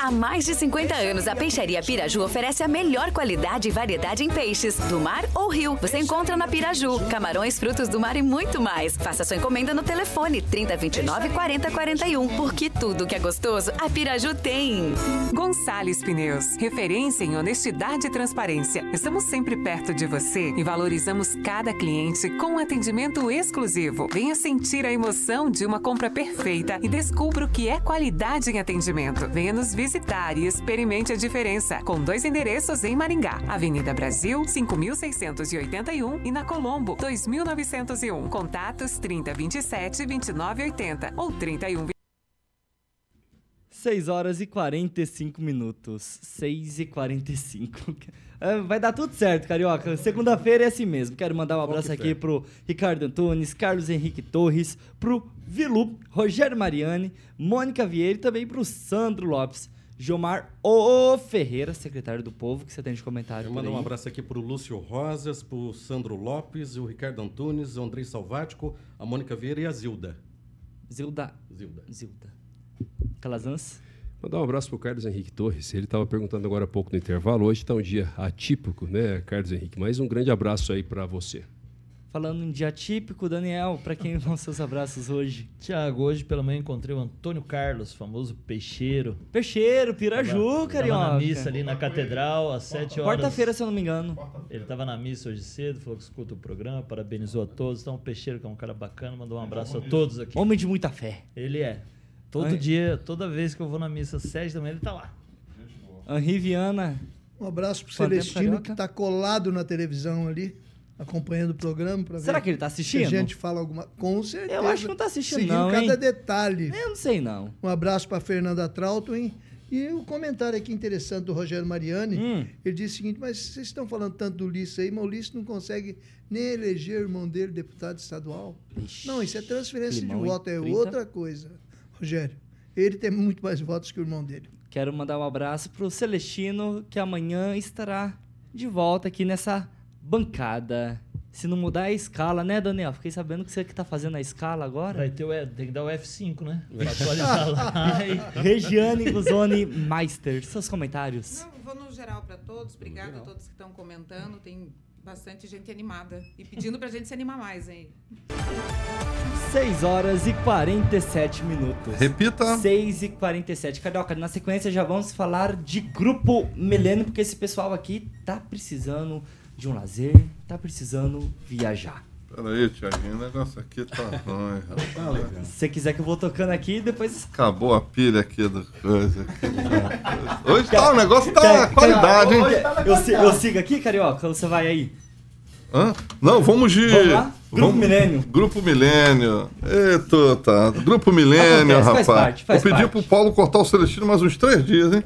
Há mais de 50 anos, a Peixaria Piraju oferece a melhor qualidade e variedade em peixes, do mar ou rio. Você encontra na Piraju, camarões, frutos do mar e muito mais. Faça sua encomenda no telefone 3029 4041, porque tudo que é gostoso, a Piraju tem. Gonçalves Pneus, referência em honestidade e transparência. Estamos sempre perto de você e valorizamos cada cliente com um atendimento exclusivo. Venha sentir a emoção de uma compra perfeita e descubra o que é qualidade em atendimento. Venha nos visitar e experimente a diferença. Com dois endereços em Maringá: Avenida Brasil, 5681 e na Colombo, 2901. Contatos 3027 2980 ou 31 6 horas e 45 minutos. 6 e 45. É, Vai dar tudo certo, Carioca. Segunda-feira é assim mesmo. Quero mandar um abraço aqui pro Ricardo Antunes, Carlos Henrique Torres, pro Vilu, Rogério Mariani, Mônica Vieira e também pro Sandro Lopes. Gilmar O Ferreira, secretário do Povo, que você tem de comentário. Eu mando um abraço aqui para o Lúcio Rosas, para o Sandro Lopes, o Ricardo Antunes, o Andrei Salvático, a Mônica Vieira e a Zilda. Zilda. Zilda. Zilda. Calazans. Mandar um abraço pro Carlos Henrique Torres. Ele estava perguntando agora há pouco no intervalo. Hoje está um dia atípico, né, Carlos Henrique? Mas um grande abraço aí para você. Falando em dia típico, Daniel, pra quem vão seus abraços hoje? Tiago, hoje pela manhã encontrei o Antônio Carlos, famoso peixeiro. Peixeiro, Piraju, Tava- Carioca. Tava na missa ali na catedral, às 7 horas. Quarta-feira, se eu não me engano. Ele tava na missa hoje cedo, falou que escuta o programa, parabenizou a todos. Então, o Peixeiro, que é um cara bacana, mandou um abraço a todos aqui. Homem de muita fé. Ele é. Todo Ai. dia, toda vez que eu vou na missa às 7 da manhã, ele tá lá. Henri Viana. Um abraço pro Quanto Celestino, que tá colado na televisão ali, acompanhando o programa. Pra Será ver que ele tá assistindo? Se a gente fala alguma... Com certeza. Eu acho que não tá assistindo, Seguindo não, cada hein? detalhe. Eu não sei, não. Um abraço para Fernanda Trauton. hein? E o comentário aqui interessante do Rogério Mariani, Hum. ele disse o seguinte, mas vocês estão falando tanto do Ulisses aí, mas o Ulisses não consegue nem eleger o irmão dele deputado estadual. Ixi, não, isso é transferência de voto, é outra coisa. Rogério, ele tem muito mais votos que o irmão dele. Quero mandar um abraço pro Celestino, que amanhã estará de volta aqui nessa bancada. Se não mudar a escala, né, Daniel? Fiquei sabendo que você que tá fazendo a escala agora. Vai ter o, E- tem que dar o F5, né? Pra atualizar lá. E- Regiane Guzoni Meister, seus comentários. Não, vou no geral para todos. Obrigada a todos que estão comentando. Tem bastante gente animada e pedindo pra gente se animar mais, hein? 6 horas e 47 minutos. Repita. 6 e 47. Carioca, na sequência já vamos falar de Grupo Milênio, porque esse pessoal aqui tá precisando de um lazer, tá precisando viajar. Pera aí, Tiaguinho, o negócio aqui tá ruim, rapaz. Se você quiser que eu vou tocando aqui, depois Acabou a pilha aqui do coisa. Aqui. Hoje tá, o negócio tá Quer- qualidade, hein? Eu, si- eu sigo aqui, Carioca, você vai aí? Hã? Não, vamos de. Vamos lá? Grupo Milênio. Grupo Milênio. Eita, tá. Grupo Milênio, Acontece, faz rapaz. parte, faz Vou pedir parte. pro Paulo cortar o Celestino mais uns três dias, hein?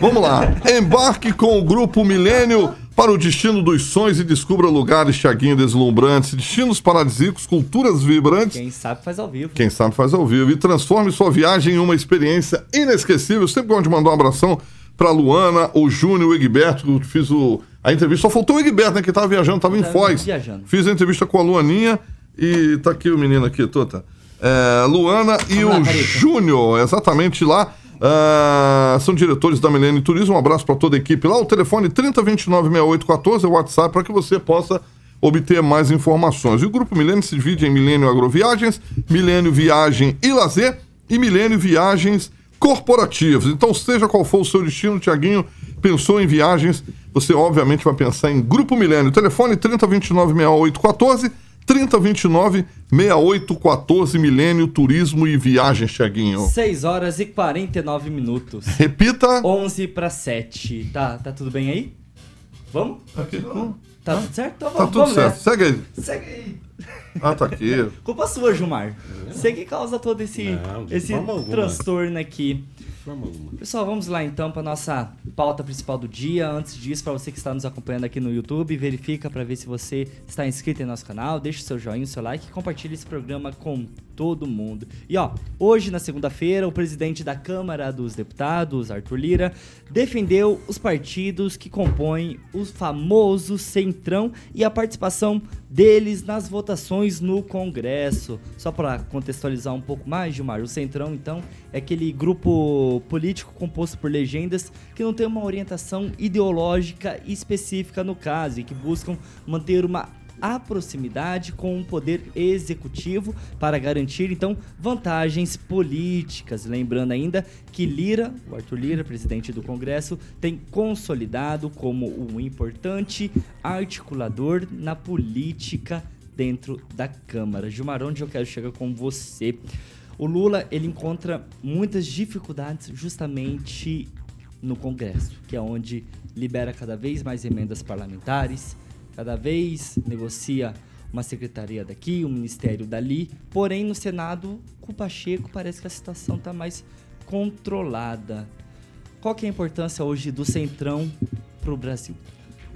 Vamos lá. Embarque com o Grupo Milênio para o destino dos sonhos e descubra lugares, Thiaguinho, deslumbrantes, destinos paradisíacos, culturas vibrantes. Quem sabe faz ao vivo. Quem sabe faz ao vivo. E transforme sua viagem em uma experiência inesquecível. Sempre gosto de mandar um abração pra Luana, o Júnior, o Egberto, que eu fiz o, a entrevista. Só faltou o Egberto, né? Que tava viajando, tava em Foz. viajando. Fiz a entrevista com a Luaninha e tá aqui o menino aqui, Tota. É, Luana e Vamos lá, o. Júnior, exatamente lá. Ah, são diretores da Milênio Turismo. Um abraço para toda a equipe lá. O telefone 3029-6814 é o WhatsApp para que você possa obter mais informações. E o Grupo Milênio se divide em Milênio Agroviagens, Milênio Viagem e Lazer e Milênio Viagens Corporativas. Então, seja qual for o seu destino, Tiaguinho pensou em viagens, você obviamente vai pensar em Grupo Milênio. Telefone 3029-6814, 3029-6814, Milênio Turismo e Viagens, Tiaguinho. 6 horas e 49 minutos. Repita. 11 para 7. Tá, tá tudo bem aí? Vamos? Tá tudo certo? Então Tá vamos, tudo vamos certo. nessa. Segue aí. Segue aí. Ah, tá aqui. Culpa sua, Gilmar. Você que causa todo esse, Não, esse transtorno aqui. Pessoal, vamos lá então para nossa pauta principal do dia. Antes disso, para você que está nos acompanhando aqui no YouTube, verifica para ver se você está inscrito em nosso canal, deixa o seu joinha, seu like e compartilhe esse programa com todo mundo. E ó, hoje na segunda-feira, o presidente da Câmara dos Deputados, Arthur Lira, defendeu os partidos que compõem o famoso Centrão e a participação deles nas votações no Congresso. Só para contextualizar um pouco mais, Gilmar, o Centrão, então, é aquele grupo político composto por legendas que não tem uma orientação ideológica específica no caso e que buscam manter uma a proximidade com o poder executivo para garantir então vantagens políticas. Lembrando ainda que Lira, o Arthur Lira, presidente do Congresso, tem consolidado como um importante articulador na política dentro da Câmara. Gilmar, onde eu quero chegar com você? O Lula ele encontra muitas dificuldades justamente no Congresso, que é onde libera cada vez mais emendas parlamentares, cada vez negocia uma secretaria daqui, um ministério dali. Porém, no Senado, com o Pacheco, parece que a situação está mais controlada. Qual que é a importância hoje do Centrão para o Brasil?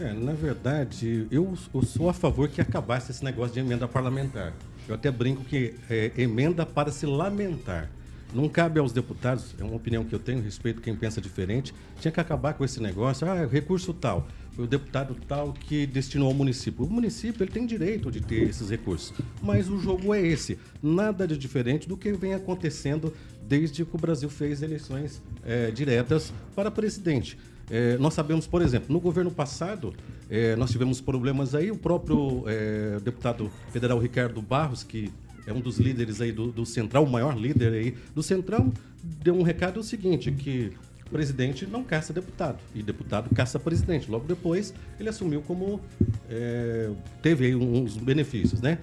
É, na verdade, eu, eu sou a favor que acabasse esse negócio de emenda parlamentar. Eu até brinco que é emenda para se lamentar. Não cabe aos deputados, é uma opinião que eu tenho, respeito quem pensa diferente, tinha que acabar com esse negócio, ah, recurso tal, foi o deputado tal que destinou ao município. O município ele tem direito de ter esses recursos, mas o jogo é esse, nada de diferente do que vem acontecendo desde que o Brasil fez eleições eh, diretas para presidente. Eh, nós sabemos, por exemplo, no governo passado, eh, nós tivemos problemas aí, o próprio deputado federal Ricardo Barros, que é um dos líderes aí do, do Central, o maior líder aí do Central, deu um recado o seguinte, que presidente não caça deputado, e deputado caça presidente. Logo depois, ele assumiu como... eh, teve aí uns benefícios, né?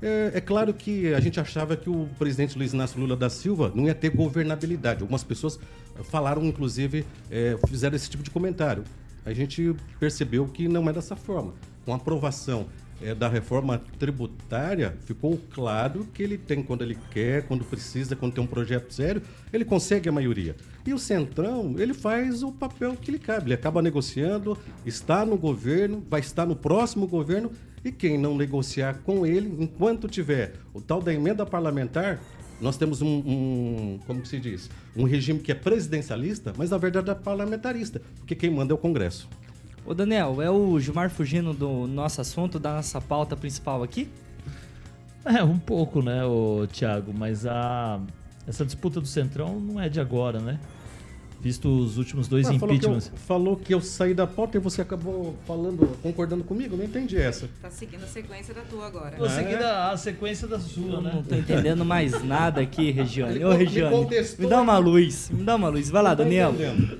É, é claro que a gente achava que o presidente Luiz Inácio Lula da Silva não ia ter governabilidade. Algumas pessoas falaram, inclusive, é, fizeram esse tipo de comentário. A gente percebeu que não é dessa forma. Com aprovação é, da reforma tributária, ficou claro que ele tem quando ele quer, quando precisa, quando tem um projeto sério, ele consegue a maioria. E o Centrão, ele faz o papel que lhe cabe. Ele acaba negociando, está no governo, vai estar no próximo governo, e quem não negociar com ele, enquanto tiver o tal da emenda parlamentar, nós temos um, um, como se diz, um regime que é presidencialista, mas na verdade é parlamentarista, porque quem manda é o Congresso. Ô Daniel, é o Gilmar fugindo do nosso assunto, da nossa pauta principal aqui? É, um pouco, né, o Thiago, mas a essa disputa do Centrão não é de agora, né? Visto os últimos dois Ah, falou, que eu, impeachments. falou que eu saí da pauta e você acabou falando, concordando comigo, não entendi essa. Tá seguindo a sequência da tua agora. Tô seguindo a, a sequência da sua, Eu né? não tô entendendo mais nada aqui, Regiane. Ô, Regiane, me dá uma luz, me dá uma luz. Vai lá, tá Daniel. entendendo.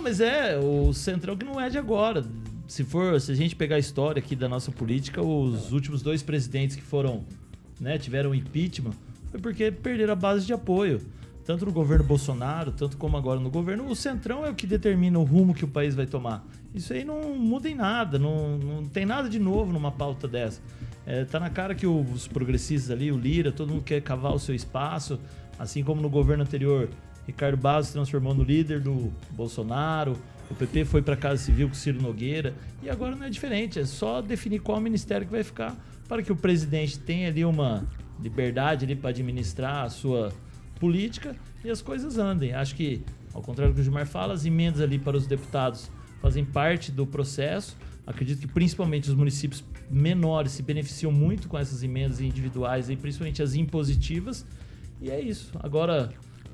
Não, mas é, o Centrão que não é de agora. Se for, se a gente pegar a história aqui da nossa política, os últimos dois presidentes que foram, né, tiveram impeachment, foi porque perderam a base de apoio. tanto no governo Bolsonaro, tanto como agora no governo, o Centrão é o que determina o rumo que o país vai tomar. Isso aí não muda em nada, não, não tem nada de novo numa pauta dessa. É, tá na cara que os progressistas ali, o Lira, todo mundo quer cavar o seu espaço, assim como no governo anterior, Ricardo Barros se transformou no líder do Bolsonaro, o PP foi para a Casa Civil com Ciro Nogueira, e agora não é diferente, é só definir qual ministério que vai ficar para que o presidente tenha ali uma liberdade ali para administrar a sua política e as coisas andem. Acho que, ao contrário do que o Gilmar fala, as emendas ali para os deputados fazem parte do processo. Acredito que principalmente os municípios menores se beneficiam muito com essas emendas individuais e principalmente as impositivas. E é isso. Agora,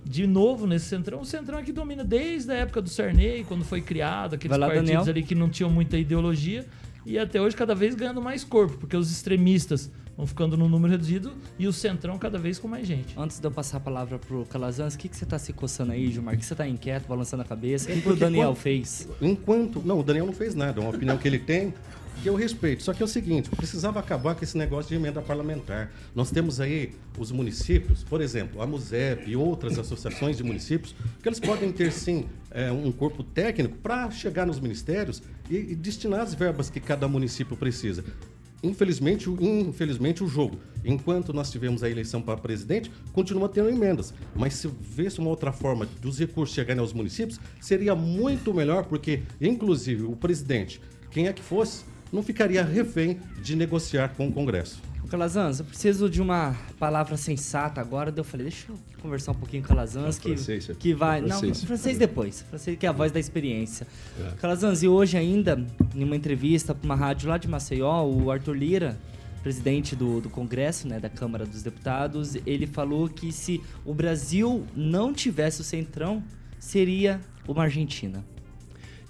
de novo nesse centrão, o centrão é que domina desde a época do Sarney, quando foi criado, aqueles lá, partidos Daniel. ali que não tinham muita ideologia e até hoje cada vez ganhando mais corpo, porque os extremistas vão ficando num número reduzido e o centrão cada vez com mais gente. Antes de eu passar a palavra pro Calazans, o que, que você tá se coçando aí, Gilmar? O que você tá inquieto, balançando a cabeça? O que, que o Daniel quando- fez? Enquanto. Não, o Daniel não fez nada. É uma opinião que ele tem que eu respeito. Só que é o seguinte: precisava acabar com esse negócio de emenda parlamentar. Nós temos aí os municípios, por exemplo, a MUSEP e outras associações de municípios, que eles podem ter sim é, um corpo técnico para chegar nos ministérios e, e destinar as verbas que cada município precisa. Infelizmente, infelizmente, o jogo, enquanto nós tivemos a eleição para presidente, continua tendo emendas. Mas se houvesse uma outra forma dos recursos chegarem aos municípios, seria muito melhor, porque, inclusive, o presidente, quem é que fosse, não ficaria refém de negociar com o Congresso. Calazans, eu preciso de uma palavra sensata agora. Daí eu falei, deixa eu conversar um pouquinho com o Calazans, É que, francês, é que vai... Não, francês. francês depois. Francês que é a voz da experiência. É. Calazans, e hoje ainda, em uma entrevista para uma rádio lá de Maceió, o Arthur Lira, presidente do, do Congresso, né, da Câmara dos Deputados, ele falou que se o Brasil não tivesse o Centrão, seria uma Argentina.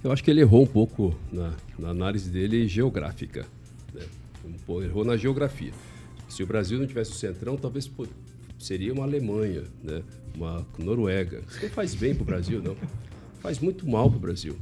Eu acho que ele errou um pouco na, na análise dele geográfica. né? Errou na geografia. Se o Brasil não tivesse o centrão, talvez pô, seria uma Alemanha, né? uma Noruega. Isso não faz bem para o Brasil, não. Faz muito mal para o Brasil.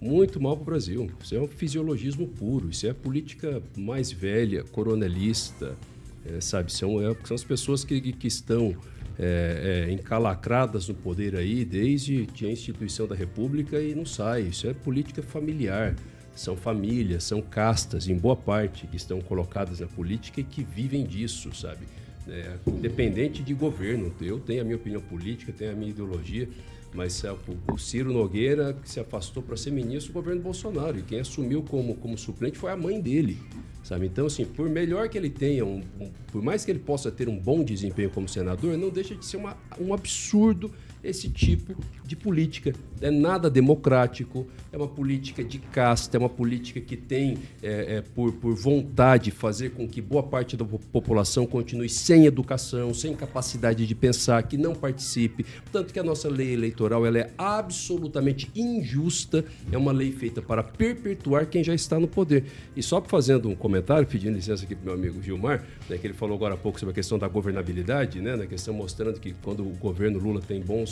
Muito mal para o Brasil. Isso é um fisiologismo puro. Isso é a política mais velha, coronelista, é, sabe? São, é, são as pessoas que, que estão é, é, encalacradas no poder aí desde a instituição da República e não sai. Isso é política familiar. São famílias, são castas, em boa parte, que estão colocadas na política e que vivem disso, sabe? É, independente de governo. Eu tenho a minha opinião política, tenho a minha ideologia, mas é, o, Ciro Nogueira que se afastou para ser ministro do governo Bolsonaro e quem assumiu como, como suplente foi a mãe dele. Sabe? Então, assim, por melhor que ele tenha, um, um- por mais que ele possa ter um bom desempenho como senador, não deixa de ser uma- um absurdo esse tipo de política. É nada democrático, é uma política de casta, é uma política que tem é, é, por, por vontade fazer com que boa parte da po- população continue sem educação, sem capacidade de pensar, que não participe. Tanto que a nossa lei eleitoral ela é absolutamente injusta, é uma lei feita para perpetuar quem já está no poder. E só fazendo um comentário, pedindo licença aqui para meu amigo Gilmar, né, que ele falou agora há pouco sobre a questão da governabilidade, né, na questão mostrando que quando o governo Lula tem bons,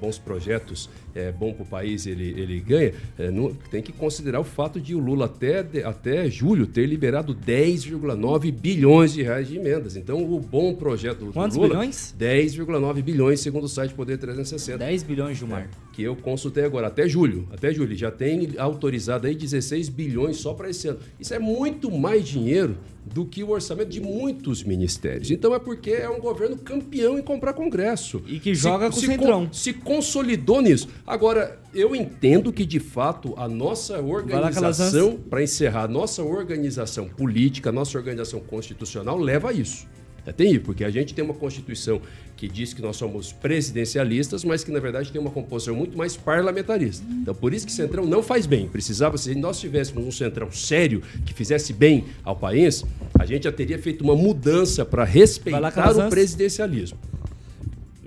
bons projetos, é bom para o país, ele, ele ganha, é, não- tem que considerar o fato de o Lula até, de- até julho ter liberado 10,9 bilhões de reais de emendas. Então, o bom projeto do Quantos Lula... bilhões? 10,9 bilhões, segundo o site Poder 360. 10 bilhões, Gilmar. que eu consultei agora, até julho. Até julho. Já tem autorizado aí 16 bilhões só para esse ano. Isso é muito mais dinheiro do que o orçamento de muitos ministérios. Então é porque é um governo campeão em comprar Congresso. E que joga com o se Centrão. se consolidou nisso. Agora, eu entendo que, de fato, a nossa lá, organização, para encerrar, a nossa organização política, a nossa organização constitucional leva a isso. É terrível, porque a gente tem uma Constituição que diz que nós somos presidencialistas, mas que, na verdade, tem uma composição muito mais parlamentarista. Então, por isso que Centrão não faz bem. Precisava, se nós tivéssemos um Centrão sério, que fizesse bem ao país, a gente já teria feito uma mudança para respeitar Calazans. o presidencialismo.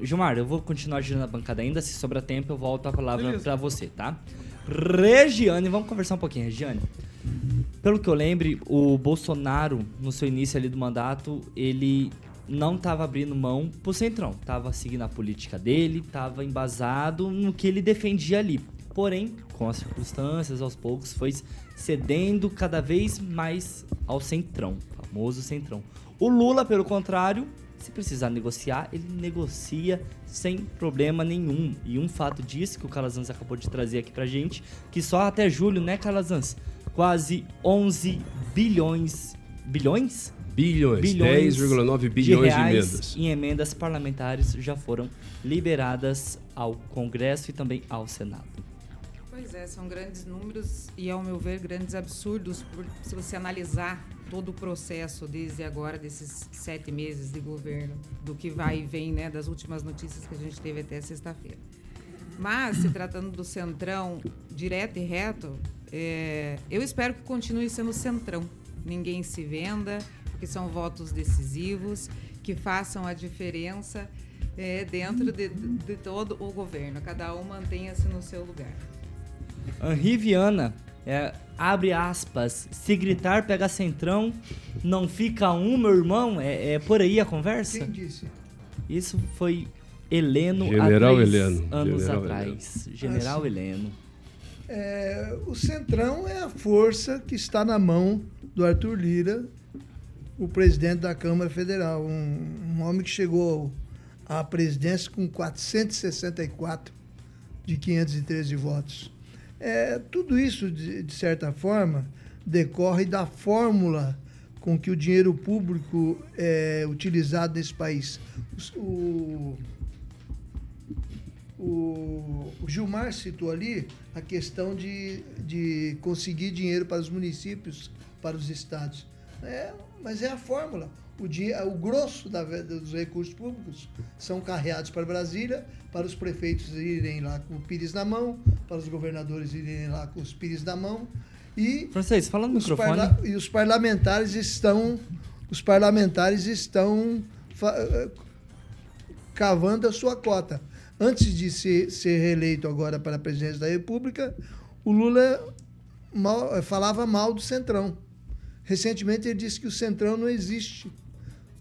Gilmar, eu vou continuar girando a bancada ainda. Se sobrar tempo, eu volto a palavra pra você, tá? Regiane, vamos conversar um pouquinho, Regiane. Pelo que eu lembre, o Bolsonaro, no seu início ali do mandato, ele não estava abrindo mão pro Centrão. Tava seguindo a política dele, tava embasado no que ele defendia ali. Porém, com as circunstâncias, aos poucos, foi cedendo cada vez mais ao Centrão, famoso Centrão. O Lula, pelo contrário, Se precisar negociar, ele negocia sem problema nenhum. E um fato disso que o Calazans acabou de trazer aqui pra gente, que só até julho, né, Calazans? Quase 11 bilhões. Bilhões? Bilhões, Bilhões 10,9 de bilhões de, reais emendas. em emendas parlamentares já foram liberadas ao Congresso e também ao Senado. Pois é, são grandes números e, ao meu ver, grandes absurdos por, se você analisar todo o processo desde agora, desses sete meses de governo, do que vai e vem, né, das últimas notícias que a gente teve até sexta-feira. Mas, se tratando do centrão direto e reto, é, eu espero que continue sendo centrão. Ninguém se venda, porque são votos decisivos, que façam a diferença é, dentro de, de todo o governo. Cada um mantenha-se no seu lugar. Henri Viana, é, abre aspas, se gritar pega centrão, não fica um, meu irmão? É, é por aí a conversa? Quem disse? Isso foi Heleno General há três Heleno, anos General atrás. General Ah. Heleno. É, o Centrão é a força que está na mão do Arthur Lira, o presidente da Câmara Federal. Um, um homem que chegou à presidência com 464 de 513 votos. É, tudo isso, de, de certa forma, decorre da fórmula com que o dinheiro público é utilizado nesse país. O, o, o Gilmar citou ali a questão de, de conseguir dinheiro para os municípios, para os estados. É, mas é a fórmula. O, dinhe- o grosso da dos recursos públicos são carreados para Brasília, para os prefeitos irem lá com o pires na mão, para os governadores irem lá com os pires na mão. E Francês, fala no microfone. e os parlamentares estão os parlamentares estão eh, cavando a sua cota. Antes de ser, ser reeleito agora para a presidência da República, o Lula mal- eh, falava mal do Centrão. Recentemente ele disse que o Centrão não existe.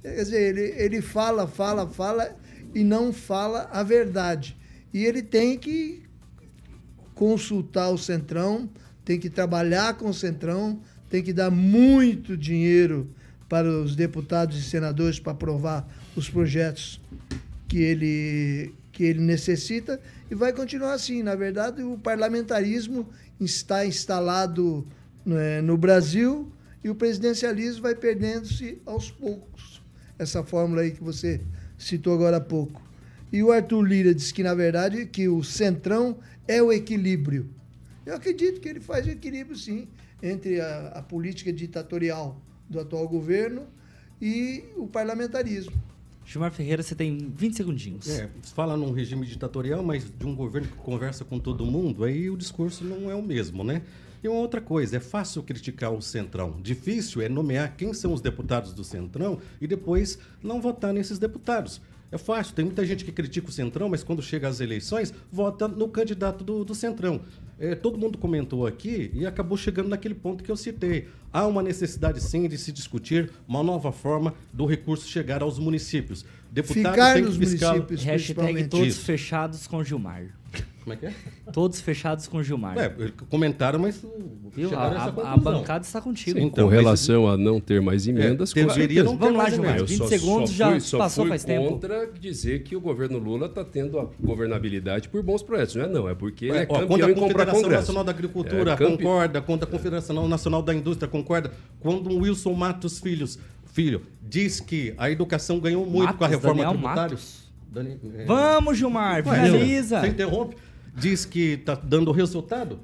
Quer dizer, ele, ele fala, fala, fala e não fala a verdade. E ele tem que consultar o Centrão, tem que trabalhar com o Centrão, tem que dar muito dinheiro para os deputados e senadores para aprovar os projetos que ele, que ele necessita e vai continuar assim. Na verdade, o parlamentarismo está instalado né, no Brasil e o presidencialismo vai perdendo-se aos poucos. Essa fórmula aí que você citou agora há pouco. E o Arthur Lira disse que, na verdade, que o centrão é o equilíbrio. Eu acredito que ele faz o equilíbrio, sim, entre a, a política ditatorial do atual governo e o parlamentarismo. Gilmar Ferreira, você tem 20 segundinhos. É, fala num regime ditatorial, mas de um governo que conversa com todo mundo, aí o discurso não é o mesmo, né? E uma outra coisa, é fácil criticar o Centrão. Difícil é nomear quem são os deputados do Centrão e depois não votar nesses deputados. É fácil, tem muita gente que critica o Centrão, mas quando chega às eleições, vota no candidato do, do Centrão. É, todo mundo comentou aqui e acabou chegando naquele ponto que eu citei. Há uma necessidade, sim, de se discutir uma nova forma do recurso chegar aos municípios. Deputado Ficar tem nos que fiscal... municípios, Hashtag principalmente. todos Isso. fechados com Gilmar. Como é que é? Todos fechados com Gilmar. É, comentaram, mas Viu? A, a- a bancada está contigo. Sim. Então, com mas- relação a não ter mais emendas, É, com certeza. não ter Vamos lá, mais Gilmar. emendas. 20 só- segundos só já fui- só passou fui faz tempo. contra dizer que o governo Lula está tendo a governabilidade por bons projetos. Não é não, é porque é É, ó, quando a Confederação. Nacional da Agricultura É, campe- concorda, quando a Confederação Nacional da Indústria concorda, quando o Wilson Matos Filhos, filho diz que a educação ganhou muito Matos, com a reforma Daniel tributária. Matos. Dani- é, Vamos, Gilmar, finaliza. Você interrompe, diz que está dando resultado.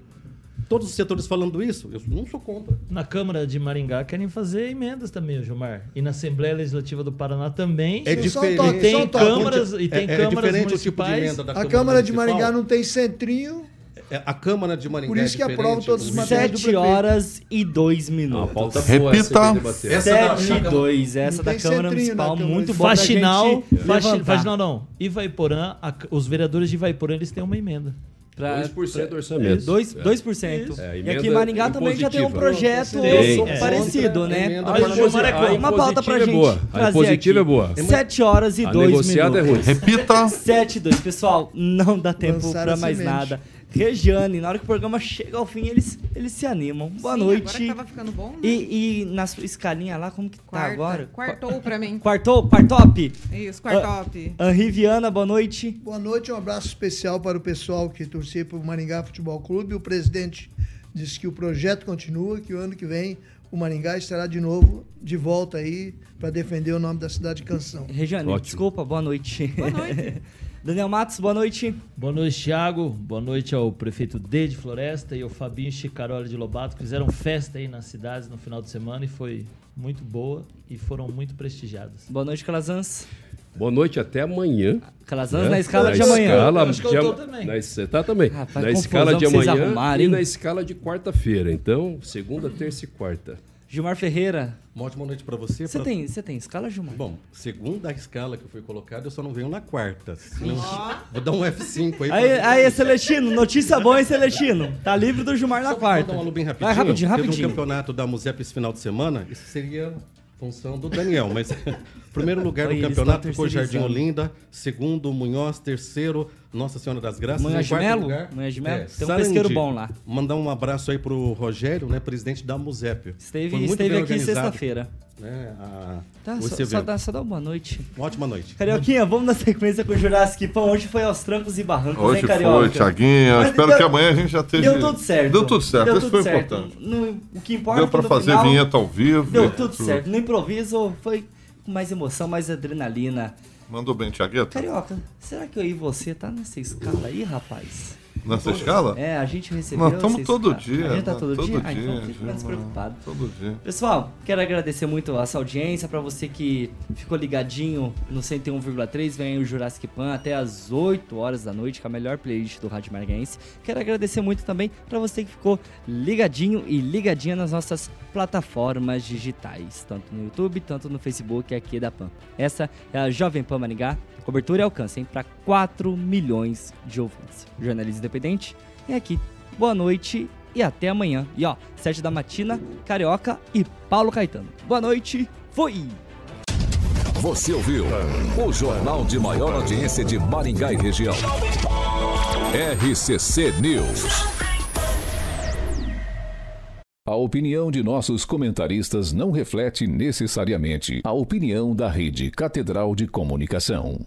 Todos os setores falando isso, eu não sou contra. Na Câmara de Maringá querem fazer emendas também, Gilmar. E na Assembleia Legislativa do Paraná também. É diferente. E tem câmaras, e tem É- é câmaras o tipo de municipais. emenda da A Câmara de. Maringá não tem centrinho, É, A Câmara de Maringá Por isso é que aprova diferente, todos os o- matérias do 7 prefeito. horas e 2 Uma minutos. pauta Repita. boa essa debater. Essa da- 7 e 2, essa da Câmara Municipal, muito boa pra Faxinal, gente faxinal não. Ivaiporã, a- os vereadores de Ivaiporã, eles têm uma emenda. Pra- 2% do orçamento. 2%. É. 2%. É, e emenda aqui em Maringá também já tem um projeto é. parecido, né? a A uma pauta pra impositiva é gente boa. A aqui. é boa. 7 horas e A 2 negociada é minutos. ruim. Repita. 7 e 2. Pessoal, não dá tempo Lançaram pra mais semente. nada. Regiane. Na hora que o programa chega ao fim, eles, eles se animam. Boa Sim, noite. Agora que tava ficando bom, né? E, e na sua escalinha lá, como que Quarta. tá agora? Quartou pra mim. Quartou? Quartop? Isso, quartop. Ah, Henri Viana, boa noite. Boa noite, um abraço especial para o pessoal que torcia para o Maringá Futebol Clube. O presidente disse que o projeto continua, que o ano que vem o Maringá estará de novo de volta aí para defender o nome da cidade de Canção. Regiane, Ótimo. desculpa, boa noite. Boa noite. Daniel Matos, boa noite. Boa noite, Thiago. Boa noite ao prefeito D de Floresta e ao Fabinho Chicaroli de Lobato, que fizeram festa aí nas cidades no final de semana e foi muito boa e foram muito prestigiadas. Boa noite, Calazans. Boa noite, até amanhã. Calazans né? na escala Na de amanhã. escala Eu acho que de também. na- Você tá também. Rapaz, na escala de amanhã arrumaram, e hein? na escala de quarta-feira. Então, segunda, terça e quarta. Gilmar Ferreira. Uma ótima noite para você. Você pra- tem, você tem escala, Gilmar? Bom, segundo a escala que foi colocada, eu só não venho na quarta. Senão- Vou dar um F5 aí. Aí, aí, Celestino, notícia boa, hein, Celestino? Tá livre do Gilmar na Só quarta. Vou dar um alô bem rapidinho. Vai rapidinho, Teve rapidinho. um campeonato da Musep esse final de semana. Isso seria função do Daniel, mas primeiro lugar no campeonato ficou Jardim terceirizando. Segundo, Munhoz, terceiro Nossa Senhora das Graças. Manhã em de quarto Melo? lugar, Manhã de Melo? é, Tem um Sarandi. pesqueiro bom lá. Mandar um abraço aí pro Rogério, né, presidente da Musep. Esteve, esteve aqui sexta-feira. Né, a- Tá, só, só, dá, só dá uma boa noite. Uma ótima noite. Carioquinha, vamos na sequência com o Jurassic Pão. Hoje foi aos trancos e barrancos, Hoje hein, Carioca? foi, Thiaguinho. Mas Espero deu- que amanhã a gente já esteja. Deu tudo certo. Deu tudo certo, Deu isso tudo foi certo. importante. No- o que importa Deu é que pra fazer final, vinheta ao vivo. Deu tudo certo. No improviso foi com mais emoção, mais adrenalina. Mandou bem, Thiagueta? Carioca, será que eu e você tá nessa escala aí, rapaz? Nessa escala? É, a gente recebeu. Nós estamos todo dia. A gente tá né? todo, todo dia? Ah, então dia, fica menos Gilmar. preocupado. Todo dia. Pessoal, quero agradecer muito a essa audiência, pra você que ficou ligadinho no 101,3, vem aí o Jurassic Pan até as 8 horas da noite, com a melhor playlist do Rádio Marguense. Quero agradecer muito também pra você que ficou ligadinho e ligadinha nas nossas plataformas digitais, tanto no YouTube, tanto no Facebook aqui da Pan. Essa é a Jovem Pan Maringá, cobertura e alcance para 4 milhões de ouvintes. Jornalismo independente é aqui. Boa noite e até amanhã. E ó, 7 da matina, Carioca e Paulo Caetano. Boa noite, fui! Você ouviu o jornal de maior audiência de Maringá e região. RCC News. A opinião de nossos comentaristas não reflete necessariamente a opinião da Rede Catedral de Comunicação.